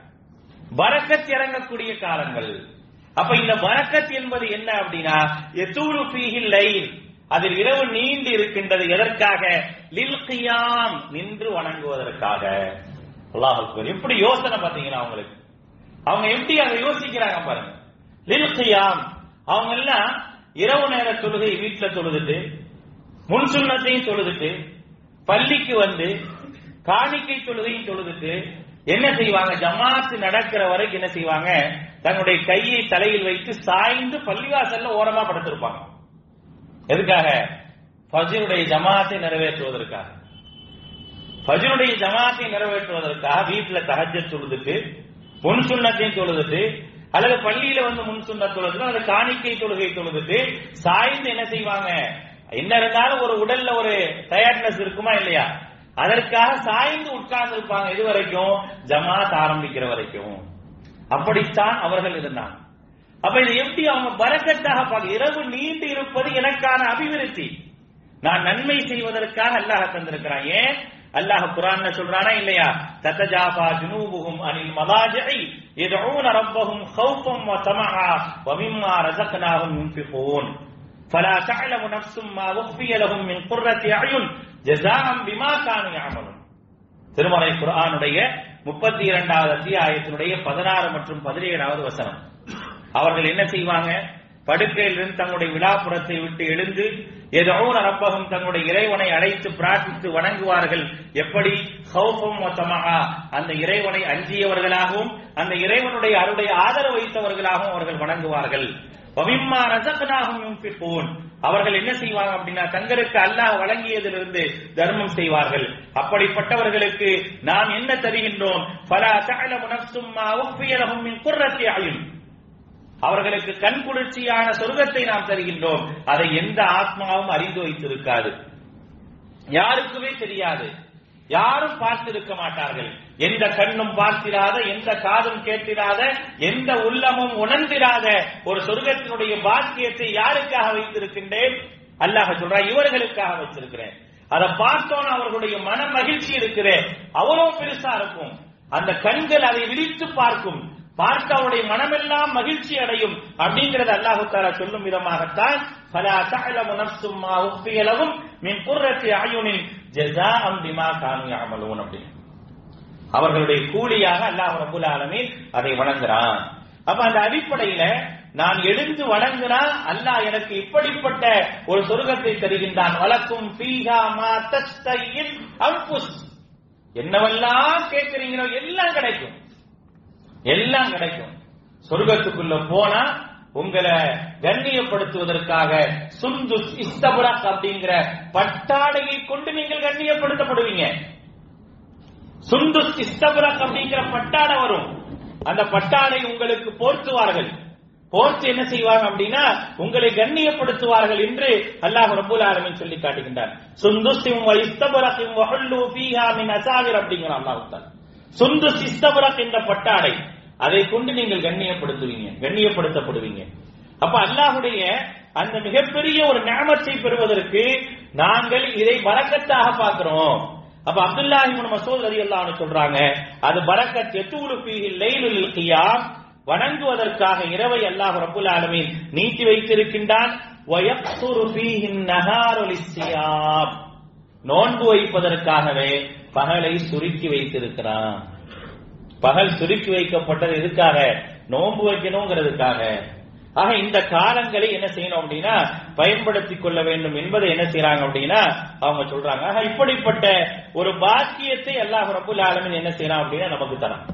வரக்கத்து இறங்கக்கூடிய காலங்கள். அப்ப இந்த வரக்கத் என்பது என்ன அப்படின்னா எத்தூழு பீகில் லைன் அதில் இரவு நீண்டு இருக்கின்றது எதற்காக? லில்கியாம் நின்று வணங்குவதற்காக. அல்லாஹ் எப்படி யோசனை பாத்தீங்கன்னா அவங்களுக்கு? அவங்க எப்படி அதை யோசிக்கிறாங்க பாருங்க. லில்கியாம் அவங்க எல்லாம் இரவு நேர தொழுகை வீட்டுல தொழுதுட்டு முன் சுண்ணத்தையும் தொழுதுட்டு பள்ளிக்கு வந்து காணிக்கை தொழுகையும் தொழுதுட்டு என்ன செய்வாங்க? ஜமாத்து நடக்கிற வரைக்கும் என்ன செய்வாங்க? தன்னுடைய கையை தலையில் வைத்து சாய்ந்து பள்ளிவாசல்ல ஓரமா படுத்திருப்பாங்க. எதுக்காக? ஃபஜ்ருடைய ஜமாத்தை நிறைவேற்றுவதற்காக. ஃபஜ்ருடைய ஜமாத்தை நிறைவேற்றுவதற்காக வீட்டுல தகஜ தொழுதுட்டு முன் சுண்ணத்தையும் தொழுதுட்டு அல்லது பள்ளியில வந்து முன் சுண்ண தொழுது அல்லது காணிக்கை தொழுகை தொழுதுட்டு சாய்ந்து என்ன செய்வாங்க? என்ன இருந்தாலும் ஒரு உடல்ல ஒரு டயர்ட்னஸ் இருக்குமா இல்லையா? அதற்காக சாய்ந்து உட்கார்ந்து இருப்பாங்க இது வரைக்கும் ஜமாத் ஆரம்பிக்கிற வரைக்கும். அப்படித்தான் அவர்கள் இருந்தாங்க. அப்ப இது எப்படி அவங்க பறக்கத்தாக பார்க்க இரவு நீண்டு இருப்பது எனக்கான அபிவிருத்தி நான் நன்மை செய்வதற்காக அல்லாஹ் தந்திருக்கிறான் ஏன் அல்லாஹ் குரான் சொல்றானா இல்லையா தத்தஜாபா ஜுனூபுகும் அனில் மதாஜை يدعون ربهم خوفا وطمعا ومما رزقناهم ينفقون فلا تعلم نفس ما أخفي لهم من قرة أعين جزاء بما كانوا يعملون திருமலை குர்ஆனுடைய முப்பத்தி இரண்டாவது அத்தியாயத்தினுடைய பதினாறு மற்றும் பதினேழாவது வசனம் அவர்கள் என்ன செய்வாங்க? படுக்கையிலிருந்து தங்களுடைய விழாப்புறத்தை விட்டு எழுந்து ஏதோ ரப்பகம் தங்களுடைய இறைவனை அழைத்து பிரார்த்தித்து வணங்குவார்கள். எப்படி? ஹௌஃபம் மொத்தமாக அந்த இறைவனை அஞ்சியவர்களாகவும் அந்த இறைவனுடைய அருடைய ஆதரவு வைத்தவர்களாகவும் அவர்கள் வணங்குவார்கள். பவிம்மா ரசகனாகும் அவர்கள் என்ன செய்வாங்க அப்படின்னா தங்களுக்கு அல்லாஹ் வழங்கியதிலிருந்து தர்மம் செய்வார்கள். அப்படிப்பட்டவர்களுக்கு நாம் என்ன தருகின்றோம்? பல தஅலமு நஃப்சும் மா உஃபிய அவர்களுக்கு கண் குளிர்ச்சியான சொர்க்கத்தை நாம் தருகின்றோம். அதை எந்த ஆத்மாவும் அறிந்து வைத்திருக்காது யாருக்குமே தெரியாது. யாரும் பார்த்திருக்க மாட்டார்கள். எந்த கண்ணும் பார்த்திராத எந்த காதும் கேட்டிராத எந்த உள்ளமும் உணர்ந்திராத ஒரு சொர்க்கத்தினுடைய பாக்கியத்தை யாருக்காக வைத்திருக்கின்றேன்? அல்லாஹ் சொல்ற இவர்களுக்காக வச்சிருக்கிறேன் அதை பார்த்தோன்னு அவர்களுடைய மன மகிழ்ச்சி இருக்கிறேன் அவ்வளவு பெருசா இருக்கும். அந்த கண்கள் அதை விரித்து பார்க்கும். பார்த்து அவருடைய மனமெல்லாம் மகிழ்ச்சி அடையும் அப்படிங்கிறது அல்லாஹு தாலா சொல்லும் விதமாகத்தான் பல அசாயலமு நப்சும் மா உப்பியலவும் மின் குர்ரத்தி அயுனின் ஜஸாஅம் பிமா காமி யஅமலூன் அப்படின்னு. அவர்களுடைய கூலியாக அல்லாஹ் ரபுல் ஆலமீன் அதை வணங்குறான். அப்ப அந்த அடிப்படையில நான் எழுந்து வணங்கினா அல்லாஹ் எனக்கு இப்படிப்பட்ட ஒரு சொர்க்கத்தை தருகின்றான். வலக்கும் பீகா மா தஸ்தையின் அம்புஸ் என்னவெல்லாம் கேட்கிறீங்களோ எல்லாம் கிடைக்கும். எல்லாம் கிடைக்கும். சொர்க்கத்துக்குள்ள போனா உங்களை கண்ணியப்படுத்துவதற்காக சுந்து இஸ்தபுரக் அப்படிங்கிற பட்டாடையை கொண்டு நீங்கள் கண்ணியப்படுத்தப்படுவீங்க. சுந்து இஸ்தபுரக் அப்படிங்கிற பட்டாடை வரும். அந்த பட்டாடை உங்களுக்கு போர்த்துவார்கள். போர்த்து என்ன செய்வாங்க அப்படின்னா உங்களை கண்ணியப்படுத்துவார்கள் என்று அல்லாஹ் ரபுல் ஆலமீன் சொல்லி காட்டுகின்றார் சுந்துஸ்திம் வ இஸ்தபரக்கிம் வஹல்லு அல்லாஹ் தஆலா. சுந்து இஸ்தபரக் என்ற பட்டாடை. அதை கொண்டு நீங்கள் கண்ணியப்படுத்துவீங்க கண்ணியப்படுத்தப்படுவீங்க. அப்ப அல்லாஹுடைய அந்த மிகப்பெரிய ஒரு ஞாபகத்தை பெறுவதற்கு நாங்கள் இதை வரக்கத்தாக பார்க்கிறோம். அப்ப அப்துல்லா இப்னு மசூத் அலி அல்லாஹ் சொல்றாங்க அது பரக்கத் யத்தூலு ஃபீஹி லைலுல் கியாம். வணங்குவதற்காக இரவை அல்லாஹ் ரபுல் ஆலமீன் நீட்டி வைத்திருக்கின்றான். நோன்பு வைப்பதற்காகவே பகலை சுருக்கி வைத்திருக்கிறான். பகல் சுருக்கி வைக்கப்பட்டது எதுக்காக? நோன்பு வைக்கணுங்கிறதுக்காக. ஆக இந்த காலங்களை என்ன செய்யணும் அப்படின்னா பயன்படுத்திக் கொள்ள வேண்டும் என்பதை என்ன செய்யறாங்க அப்படின்னா அவங்க சொல்றாங்க. ஆக இப்படிப்பட்ட ஒரு பாக்கியத்தை அல்லாஹ் ரபுல் ஆலமின் என்ன செய்யறான் அப்படின்னா நமக்கு தரான்.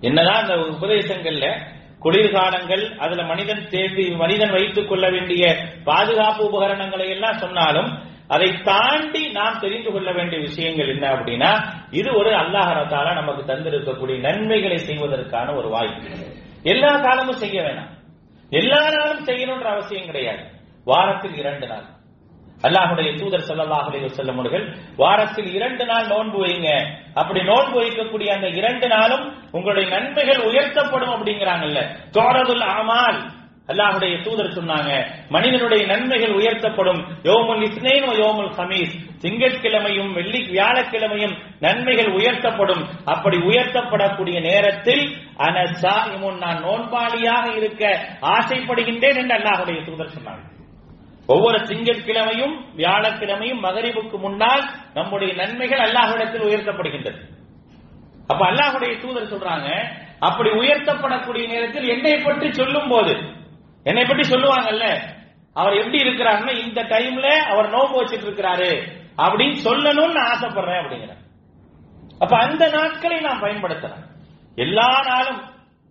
என்னதான் அந்த உபதேசங்கள்ல குளிர்காலங்கள் அதுல மனிதன் தேர்வு மனிதன் வைத்துக் கொள்ள வேண்டிய பாதுகாப்பு உபகரணங்களை எல்லாம் சொன்னாலும் அதை தாண்டி நாம் தெரிந்து கொள்ள வேண்டிய விஷயங்கள் என்ன அப்படின்னா இது ஒரு அல்லாஹரத்தால நமக்கு தந்திருக்கக்கூடிய நன்மைகளை செய்வதற்கான ஒரு வாய்ப்பு. எல்லா காலமும் செய்ய வேணாம். எல்லா நாளும் செய்யணும்ன்ற அவசியம் கிடையாது. வாரத்தில் இரண்டு நாள். அல்லாஹுடைய தூதர் ஸல்லல்லாஹு அலைஹி வஸல்லம் அவர்கள் வாரத்தில் இரண்டு நாள் நோன்பு வைங்க. அப்படி நோன்பு வைக்கக்கூடிய அந்த இரண்டு நாளும் உங்களுடைய நன்மைகள் உயர்த்தப்படும் அப்படிங்கிறாங்கல்ல. தோரதுல் அமால். அல்லாஹுடைய தூதர் சொன்னாங்க மனிதனுடைய நன்மைகள் உயர்த்தப்படும். யோமுல் இஸ்னேன் யோமுல் ஹமீஸ் திங்கட்கிழமையும் வெள்ளி வியாழக்கிழமையும் நன்மைகள் உயர்த்தப்படும். அப்படி உயர்த்தப்படக்கூடிய நேரத்தில் அனசா நான் நோன்பாளியாக இருக்க ஆசைப்படுகின்றேன் என்று அல்லாஹுடைய தூதர் சொன்னாங்க. ஒவ்வொரு திங்கட்கிழமையும் வியாழக்கிழமையும் மகரிபுக்கு முன்னால் நம்முடைய நன்மைகள் அல்லாஹுடத்தில் உயர்த்தப்படுகின்றது. அப்ப அல்லாஹுடைய தூதர் சொல்றாங்க அப்படி உயர்த்தப்படக்கூடிய நேரத்தில் என்னை பற்றி சொல்லும் போது என்னை பற்றி சொல்லுவாங்கல்ல அவர் எப்படி இருக்கிறாருன்னா இந்த டைம்ல அவர் நோம்பு வச்சிட்டு இருக்கிறாரு. அப்படின்னு சொல்லணும்னு நான் ஆசைப்படுறேன் அப்படிங்கிற அப்ப அந்த நாட்களை நான் பயன்படுத்துறேன். எல்லா நாளும்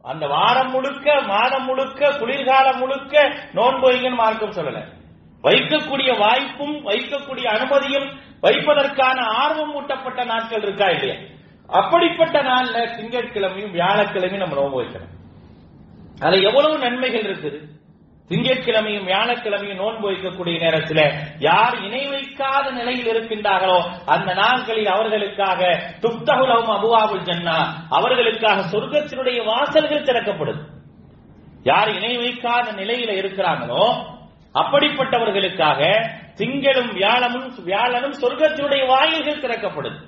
அந்த வாரம் முழுக்க மாதம் முழுக்க குளிர்காலம் முழுக்க நோன்பு வைங்கன்னு மார்க்கம் சொல்லல. வைக்கக்கூடிய வாய்ப்பும் வைக்கக்கூடிய அனுமதியும் வைப்பதற்கான ஆர்வம் ஊட்டப்பட்ட நாட்கள் இருக்கா இல்லையா? அப்படிப்பட்ட நாள்ல திங்கட்கிழமையும் வியாழக்கிழமையும் நம்ம நோன்பு வைக்கணும். அதுல எவ்வளவு நன்மைகள் இருக்குது? திங்கட்கிழமையும் வியாழக்கிழமையும் நோன்பு வைக்கக்கூடிய நேரத்தில் யார் இணை வைக்காத நிலையில் இருக்கின்றார்களோ அந்த நாட்களில் அவர்களுக்காக துப்தகுலவும் அபுவாபுல் ஜன்னா அவர்களுக்காக சொர்க்கத்தினுடைய வாசல்கள் திறக்கப்படும். யார் இணை வைக்காத நிலையில இருக்கிறாங்களோ அப்படிப்பட்டவர்களுக்காக திங்களும் வியாழமும் வியாழனும் சொர்க்கத்தினுடைய வாயில்கள் திறக்கப்படும்.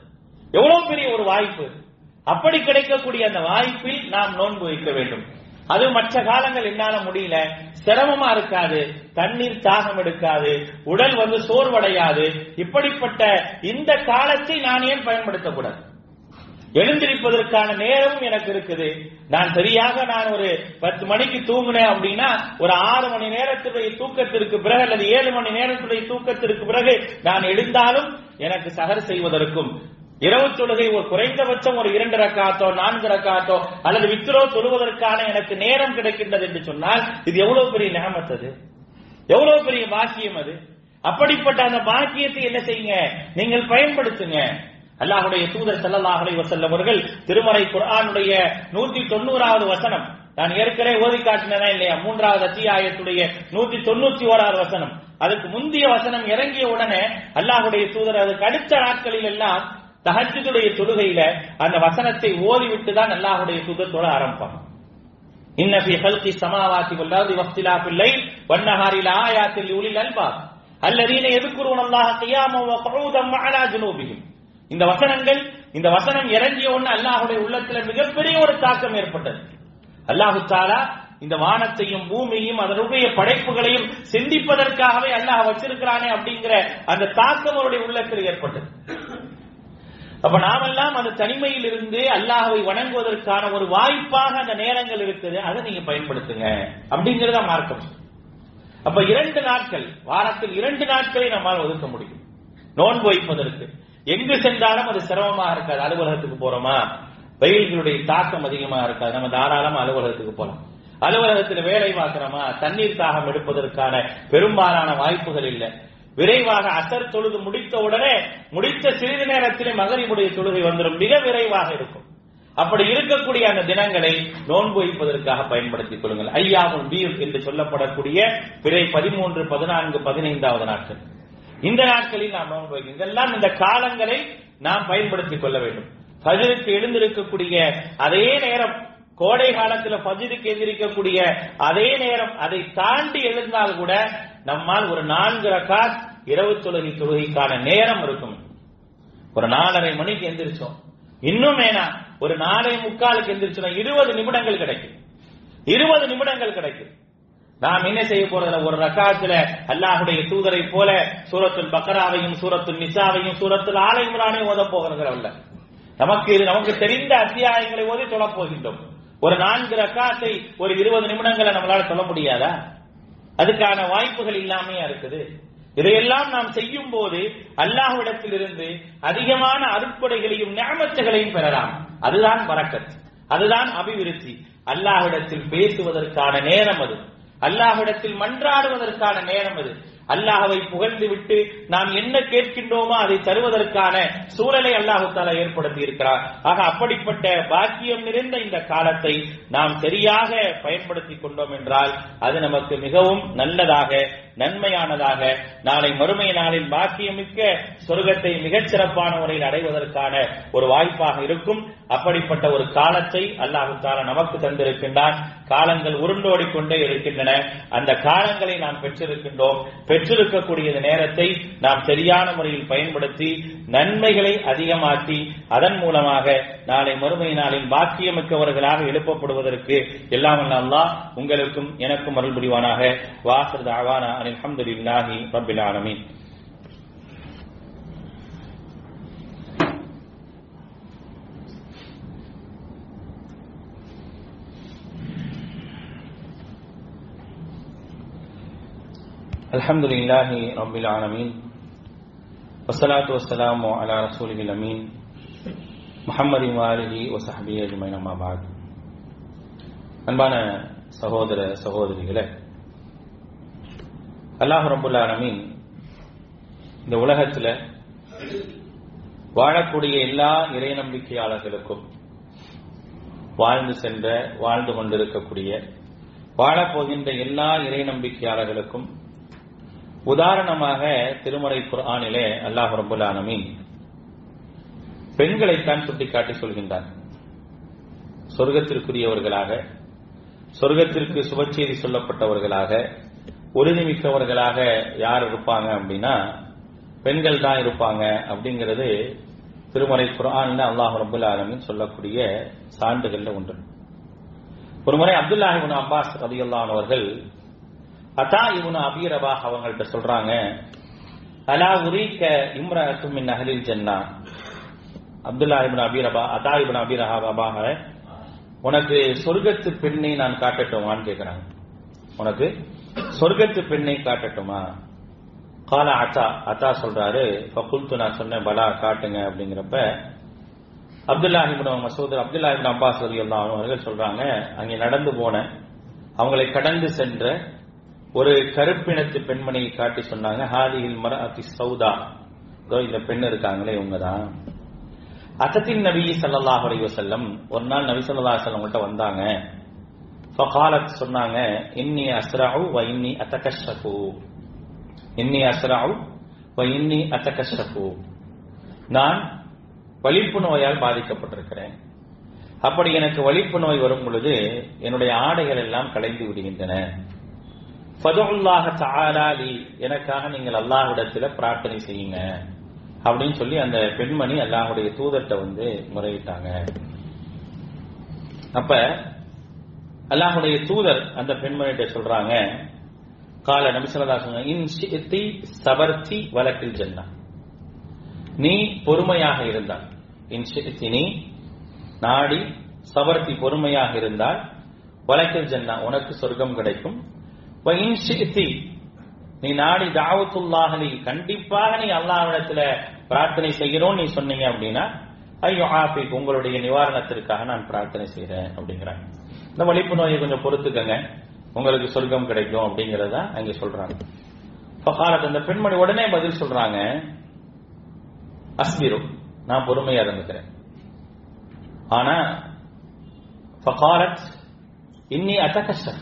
எவ்வளவு பெரிய ஒரு வாய்ப்பு. அப்படி கிடைக்கக்கூடிய அந்த வாய்ப்பில் நாம் நோன்பு வைக்க வேண்டும். அது மற்ற காலங்கள் என்னால முடியல. சிரமமா இருக்காது. தண்ணீர் தாகம் எடுக்காது. உடல் வந்து சோர்வடையாது. இப்படிப்பட்ட இந்த காலத்தை நான் ஏன் பயன்படுத்தக்கூடாது? எழுந்திருப்பதற்கான நேரமும் எனக்கு இருக்குது. நான் சரியாக நான் ஒரு பத்து மணிக்கு தூங்கினேன் அப்படின்னா ஒரு ஆறு மணி நேரத்துடைய தூக்கத்திற்கு பிறகு அல்லது ஏழு மணி நேரத்துடைய தூக்கத்திற்கு பிறகு நான் எழுந்தாலும் எனக்கு சகர் செய்வதற்கும் இரவு தொழுகை ஒரு குறைந்தபட்சம் ஒரு இரண்டு ரக்காத்தோ நான்கு ரக்காத்தோ அல்லது வித்ரோ தொழுவதற்கான எனக்கு நேரம் கிடைக்கின்றது என்று சொன்னால் இது எவ்வளவு பெரிய நியமத் அது? எவ்வளவு பெரிய பாக்கியம் அது? அப்படிப்பட்ட அந்த பாக்கியத்தை என்ன செய்யுங்க? நீங்கள் பயன்படுத்துங்க. அல்லாஹுடைய தூதர் ஸல்லல்லாஹு செல்லவர்கள் அவர்கள் திருமறை குரானுடைய நூத்தி தொண்ணூறாவது வசனம் நான் ஏற்கனவே ஓதி காட்டினதா இல்லையா? மூன்றாவது அத்தியாயத்துடைய நூத்தி தொண்ணூத்தி ஓராவது வசனம். அதுக்கு முந்தைய வசனம் இறங்கிய உடனே அல்லாஹுடைய தூதர் அதுக்கு அடுத்த நாட்களில் எல்லாம் தஹஜுடைய தொழுகையில அந்த வசனத்தை ஓதிவிட்டு தான் அல்லாஹுடைய துக ஆரம்பம் ஆரம்பிப்பாங்க. இன்ன ஃபி ஹல்கி சமாவாத்தி வல்லாஹி வஃப்திலாஃபி லைல் வன்னஹாரி லஆயாத்தில் லிஉலில் அல்பாப் அல்லதீன யذكرون அல்லாஹ கியாமம் வ கஉதம் மஅலா இந்த வசனங்கள் இந்த வசனம் இறங்கிய உடனே அல்லாஹுடைய உள்ளத்துல மிகப்பெரிய ஒரு தாக்கம் ஏற்பட்டது. அல்லாஹ் தஆலா இந்த வானத்தையும் பூமியையும் அதனுடைய படைப்புகளையும் சிந்திப்பதற்காகவே அல்லாஹ் வச்சிருக்கிறானே அப்படிங்கிற அந்த தாக்கம் அவருடைய உள்ளத்தில் ஏற்பட்டது. அப்ப நாமெல்லாம் அந்த தனிமையில் இருந்து அல்லாஹை வணங்குவதற்கான ஒரு வாய்ப்பாக அந்த நேரங்கள் இருக்குது. அதை நீங்க பயன்படுத்துங்க. அப்படிங்கறத மார்க்கம். அப்ப இரண்டு நாட்கள் வாரத்தில் இரண்டு நாட்களை நம்மால் ஒதுக்க முடியும். நோன்பு வைப்பதற்கு. எங்கு சென்றாலும் அது சிரமமா இருக்காது. அலுவலகத்துக்கு போறோமா? வெயில்களுடைய தாக்கம் அதிகமா இருக்காது. நம்ம தாராளமா அலுவலகத்துக்கு போலாம். அலுவலகத்தில் வேலை பார்க்கிறோமா? தண்ணீர் தாகம் எடுப்பதற்கான பெரும்பாலான வாய்ப்புகள் இல்லை. விரைவாக அசர் தொழுது முடித்த உடனே முடித்த சிறிது நேரத்திலே மகரிபுடைய தொழுகை வந்துடும் மிக விரைவாக இருக்கும். அப்படி இருக்கக்கூடிய அந்த தினங்களை நோன்பு வைப்பதற்காக பயன்படுத்திக் கொள்ளுங்கள். ஐயாமுல் பீர் என்று சொல்லப்படக்கூடிய பிறை பதிமூன்று பதினான்கு பதினைந்தாவது நாட்கள். இந்த நாட்களில் நாம் நோன்பு வைக்கணும் இதெல்லாம் இந்த காலங்களை நாம் பயன்படுத்திக் கொள்ள வேண்டும். பதிலுக்கு எழுந்திருக்கக்கூடிய அதே நேரம் கோடை காலத்துல ஃபஜருக்கு எந்திரிக்கக்கூடிய அதே நேரம் அதை தாண்டி எழுந்தால் கூட நம்மால் ஒரு நான்கு ரகாத் இரவு தொழுகை தொழுகைக்கான நேரம் இருக்கும். ஒரு நாலரை மணிக்கு எந்திரிச்சோம். இன்னும் வேணா ஒரு நாளை முக்காலுக்கு எந்திரிச்சோம் இருபது நிமிடங்கள் கிடைக்கும். இருபது நிமிடங்கள் கிடைக்கும். நாம் என்ன செய்ய போறதுல ஒரு ரக்காத்துல அல்லாஹுடைய தூதரை போல சூரத்துல் பக்கராவையும் சூரத்துல் நிசாவையும் சூரத்துல் ஆலை இம்ரானையும் ஓத போகிறதில்ல நமக்கு இது நமக்கு தெரிந்த அத்தியாயங்களை ஓதி தொழப் போகின்றோம். ஒரு நான்கு ரக்காத்தை ஒரு இருபது நிமிடங்களை நம்மளால சொல்ல முடியாதா? அதுக்கான வாய்ப்புகள் இல்லாமையா இருக்குது. இதையெல்லாம் நாம் செய்யும் போது அல்லாஹ்விடத்திலிருந்து அதிகமான அருட்கொடைகளையும் ஞாபகங்களையும் பெறலாம். அதுதான் வரக்கத் அதுதான் அபிவிருத்தி. அல்லாஹ்விடத்தில் பேசுவதற்கான நேரம் அது. அல்லாஹ்விடத்தில் மன்றாடுவதற்கான நேரம் அது. அல்லாஹவை புகழ்ந்து விட்டு நாம் என்ன கேட்கின்றோமோ அதை தருவதற்கான சூழலை அல்லாஹு தாலா ஏற்படுத்தி இருக்கிறார். ஆக அப்படிப்பட்ட பாக்கியம் நிறைந்த இந்த காலத்தை நாம் சரியாக பயன்படுத்தி கொண்டோம் என்றால் அது நமக்கு மிகவும் நல்லதாக நன்மையானதாக நாளை மறுமை நாளில் பாக்கியமிக்க சொர்க்கத்தை மிகச் சிறப்பான முறையில் அடைவதற்கான ஒரு வாய்ப்பாக இருக்கும். அப்படிப்பட்ட ஒரு காலத்தை அல்லாஹு தாலா நமக்கு தந்திருக்கின்றான். காலங்கள் உருண்டோடி கொண்டே இருக்கின்றன. அந்த காலங்களை நாம் பெற்றிருக்கின்றோம். பெற்றிருக்கக்கூடிய நேரத்தை நாம் சரியான முறையில் பயன்படுத்தி நன்மைகளை அதிகமாக்கி அதன் மூலமாக நாளை மறுமை நாளில் பாக்கியமிக்கவர்களாக எழுப்பப்படுவதற்கு எல்லாம் வல்ல அல்லாஹ் உங்களுக்கும் எனக்கும் அருள் புரிவானாக வாசர் தாவானா அனில் அல்ஹம்துலில்லாஹி ரப்பில் ஆலமீன் الحمد لله رب العالمين والصلاة والسلام على رسوله الأمين முகம்மது மாலிஹி ஒசஹபி அஜ்மைன். அம்மாபாத் அன்பான சகோதர சகோதரிகளை அல்லாஹ் ரபுல்லாலமின் இந்த உலகத்தில் வாழக்கூடிய எல்லா இறை நம்பிக்கையாளர்களுக்கும் வாழ்ந்து சென்ற வாழ்ந்து கொண்டிருக்கக்கூடிய வாழப்போகின்ற எல்லா இறை நம்பிக்கையாளர்களுக்கும் உதாரணமாக திருமறை குர்ஆனிலே அல்லாஹ் ரபுல்லாலமின் பெண்களைத்தான் சுட்டிக்காட்டி சொல்கின்றார் சொர்க்கத்திற்குரியவர்களாக சொர்க்கத்திற்கு சுபச்செய்தி சொல்லப்பட்டவர்களாக உறுதிமிக்கவர்களாக யார் இருப்பாங்க அப்படின்னா பெண்கள் தான் இருப்பாங்க அப்படிங்கிறது திருமறை குரான் அல்லாஹ் ரபுல் ஆலமின் சொல்லக்கூடிய சான்றுகள்ல ஒன்று. ஒருமுறை முறை அப்துல்லாஹிபின் அப்பாஸ் ரதியுல்லானவர்கள் அதா இவனு அபீரபா அவங்கள்ட்ட சொல்றாங்க அலா உரீக்க இம்ரத்தும் மின் அகலில் ஜன்னா? அப்துல்லா இபின் அபீரபா அதா இபின் அபி ரஹாபாக உனக்கு சொர்க்கத்து பெண்ணை நான் காட்டட்டுமான்னு கேட்கிறாங்க உனக்கு சொர்க்கத்து பெண்ணை காட்டட்டுமா? கால அத்தா அத்தா சொல்றாரு பகுல்து நான் சொன்னேன் பலா காட்டுங்க அப்படிங்கிறப்ப Abdullah ibn Masud Abdullah ibn Abbas ரலியல்லாஹு அன்ஹு அவர்கள் சொல்றாங்க அங்கே நடந்து போன அவங்களை கடந்து சென்ற ஒரு கருப்பினத்து பெண்மணியை காட்டி சொன்னாங்க ஹாதியில் மரஅத்தி சௌதா. இந்த பெண் இருக்காங்களே இவங்க தான் அசத்தின் நபி ஸல்லல்லாஹு செல்லம் ஒரு நாள் நபி ஸல்லல்லாஹு அலைஹி வந்தாங்க. ஃபகாலத் சொன்னாங்க இன்னி அஸ்ரஉ வ இன்னி அத்தகஷஃபு இன்னி அஸ்ரஉ வ இன்னி அத்தகஷஃபு நான் வலிப்பு நோயால் பாதிக்கப்பட்டிருக்கிறேன். அப்படி எனக்கு வலிப்பு நோய் வரும் பொழுது என்னுடைய ஆடைகள் எல்லாம் கலைந்து விடுகின்றன. ஃபதுல்லாஹ தாராலி எனக்காக நீங்கள் அல்லாஹ்விடத்தில் பிரார்த்தனை செய்யுங்க. அப்படின்னு சொல்லி அந்த பெண்மணி அல்லாஹுடைய தூதர்கிட்ட வந்து முறையிட்டாங்க. அப்ப அல்லாஹுடைய தூதர் அந்த பெண்மணிகிட்ட சொல்றாங்க கால நபி ஸல்லல்லாஹு அலைஹி வஸல்லம் இன் ஷி'தி சபர்தி ஜன்னா நீ பொறுமையாக இருந்தால் இன் நாடி சவர்த்தி பொறுமையாக இருந்தால் வழக்கில் ஜன்னா உனக்கு சொர்க்கம் கிடைக்கும். வ இன் நீ நாடி தாவத்துல்லாஹலி கண்டிப்பாக நீ அல்லாவிடத்துல பிரார்த்தனை செய்கிறோம் நீ சொன்னீங்க அப்படின்னா ஐயோ ஆஃபிக் உங்களுடைய நிவாரணத்திற்காக நான் பிரார்த்தனை செய்கிறேன் அப்படிங்கிறாங்க. இந்த வலிப்பு நோயை கொஞ்சம் பொறுத்துக்கங்க. உங்களுக்கு சொர்க்கம் கிடைக்கும் அப்படிங்கறத அங்க சொல்றாங்க. ஃபகாலத் அந்த பெண்மணி உடனே பதில் சொல்றாங்க அஸ்பிரு நான் பொறுமையா இருந்துக்கிறேன். ஆனா ஃபகாலத் இன்னி அத்தகஷ்டம்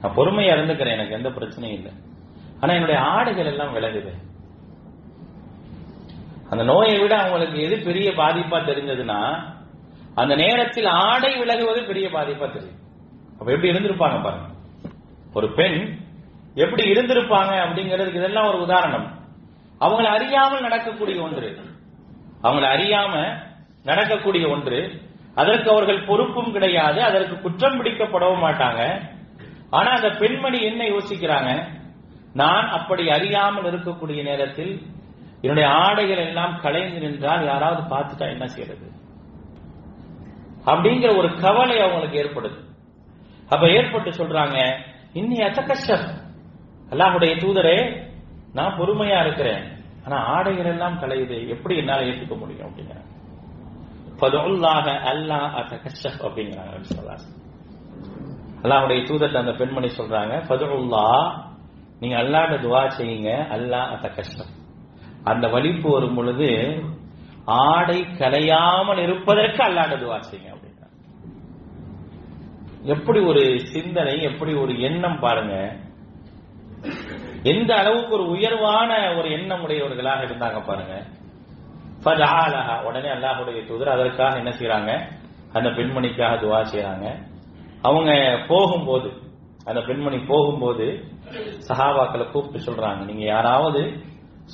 நான் பொறுமையா இருந்துக்கிறேன் எனக்கு எந்த பிரச்சனையும் இல்லை. ஆனா என்னுடைய ஆடைகள் எல்லாம் விலகுது. அந்த நோயை விட அவங்களுக்கு எது பெரிய பாதிப்பா தெரிஞ்சதுன்னா அந்த நேரத்தில் ஆடை விலகுவது பெரிய பாதிப்பா தெரியும். அப்ப எப்படி இருந்திருப்பாங்க பாருங்க. ஒரு பெண் எப்படி இருந்திருப்பாங்க அப்படிங்கிறதுக்கு இதெல்லாம் ஒரு உதாரணம். அவங்களை அறியாமல் நடக்கக்கூடிய ஒன்று. அவங்களை அறியாம நடக்கக்கூடிய ஒன்று. அதற்கு அவர்கள் பொறுப்பும் கிடையாது அதற்கு குற்றம் பிடிக்கப்படவும் மாட்டாங்க. ஆனா அந்த பெண்மணி என்ன யோசிக்கிறாங்க? நான் அப்படி அறியாமல் இருக்கக்கூடிய நேரத்தில் என்னுடைய ஆடைகள் எல்லாம் கலைந்து நின்றால் யாராவது பார்த்துட்டா என்ன செய்யறது? அப்படிங்கிற ஒரு கவலை அவங்களுக்கு ஏற்படுது. அப்ப ஏற்பட்டு சொல்றாங்க இன்னி கஷ்டம் அல்லாஹுடைய தூதரே நான் பொறுமையா இருக்கிறேன். ஆனா ஆடைகள் எல்லாம் கலையுது எப்படி என்னால ஏற்றுக்க முடியும் அப்படிங்கிறாங்க ஃபதுல்லாஹ அல்லா அத்தகஷப் அப்படிங்கிறாங்க அல்லாஹுடைய தூதர் அந்த பெண்மணி சொல்றாங்க ஃபதுல்லா நீங்க அல்லாட துவா செய்யுங்க. அல்லாஹ் கஷ்டம் அந்த வலிப்பு வரும் பொழுது ஆடை கலையாமல் இருப்பதற்கு அல்லாஹ்ட துஆ செய்யுங்க எப்படி ஒரு சிந்தனை எப்படி ஒரு எண்ணம் பாருங்க. எந்த அளவுக்கு ஒரு உயர்வான ஒரு எண்ணம் உடையவர்களாக இருந்தாங்க பாருங்க. உடனே அல்லாஹுடைய தூதர் அதற்காக என்ன செய்யறாங்க அந்த பெண்மணிக்காக துவா செய்யறாங்க அவங்க போகும்போது அந்த பெண்மணி போகும்போது சஹாபாக்களை கூப்பிட்டு சொல்றாங்க. நீங்க யாராவது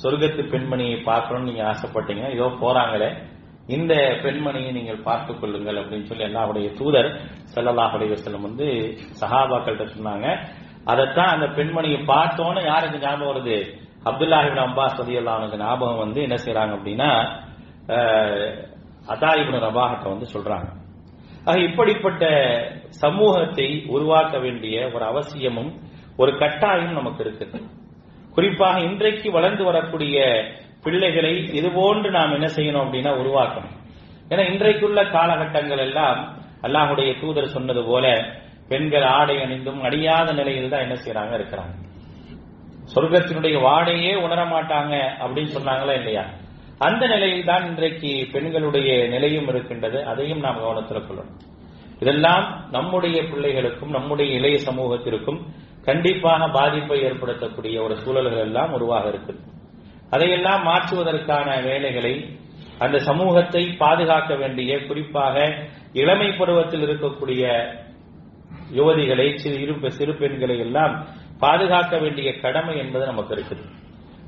சொர்க்கத்து பெண்மணியை பார்க்கணும்னு நீங்க ஆசைப்பட்டீங்க. இதோ போறாங்களே. இந்த பெண்மணியை நீங்கள் பார்த்துக் கொள்ளுங்கள் அப்படின்னு சொல்லி அல்லாஹ்வுடைய தூதர் ஸல்லல்லாஹு அலைஹி வந்து சஹாபாக்கள்கிட்ட சொன்னாங்க. அதைத்தான் அந்த பெண்மணியை பார்த்தோன்னு யாருக்கு ஞாபகம் வருது? அப்துல்லாஹிபின் இப்னு அப்பாஸ் ரலியல்லாஹு ஞாபகம் வந்து என்ன செய்யறாங்க அப்படின்னா அதாயிபின் ரபாகத்தை வந்து சொல்றாங்க. ஆக இப்படிப்பட்ட சமூகத்தை உருவாக்க வேண்டிய ஒரு அவசியமும் ஒரு கட்டாயம் நமக்கு இருக்குது. குறிப்பாக இன்றைக்கு வளர்ந்து வரக்கூடிய பிள்ளைகளை இதுபோன்று நாம் என்ன செய்யணும் அப்படின்னா உருவாக்கணும். ஏன்னா இன்றைக்குள்ள காலகட்டங்கள் எல்லாம் அல்லாஹுடைய தூதர் சொன்னது போல பெண்கள் ஆடை அணிந்தும் அடியாத நிலையில் தான் என்ன செய்யறாங்க இருக்கிறாங்க. சொர்க்கத்தினுடைய வாடையே உணர மாட்டாங்க அப்படின்னு சொன்னாங்களா இல்லையா? அந்த நிலையில் தான் இன்றைக்கு பெண்களுடைய நிலையும் இருக்கின்றது. அதையும் நாம் கவனத்தில் கொள்ளணும். இதெல்லாம் நம்முடைய பிள்ளைகளுக்கும் நம்முடைய இளைய சமூகத்திற்கும் கண்டிப்பாக பாதிப்பை ஏற்படுத்தக்கூடிய ஒரு சூழல்கள் எல்லாம் உருவாக இருக்குது. அதையெல்லாம் மாற்றுவதற்கான வேலைகளை அந்த சமூகத்தை பாதுகாக்க வேண்டிய குறிப்பாக இளமை பருவத்தில் இருக்கக்கூடிய யுவதிகளை சிறு சிறு பெண்களை எல்லாம் பாதுகாக்க வேண்டிய கடமை என்பது நமக்கு இருக்குது.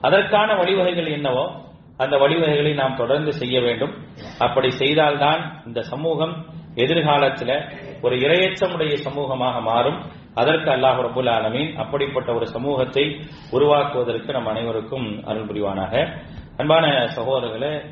அதற்கான வழிவகைகள் என்னவோ அந்த வழிவகைகளை நாம் தொடர்ந்து செய்ய வேண்டும். அப்படி செய்தால்தான் இந்த சமூகம் எதிர்காலத்தில் ஒரு இரையச்சமுடைய சமூகமாக மாறும். அதற்கு அல்லாஹ் ரபுல் ஆலமீன் அப்படிப்பட்ட ஒரு சமூகத்தை உருவாக்குவதற்கு நம் அனைவருக்கும் அருள் புரிவானாக. அன்பான சகோதரர்களே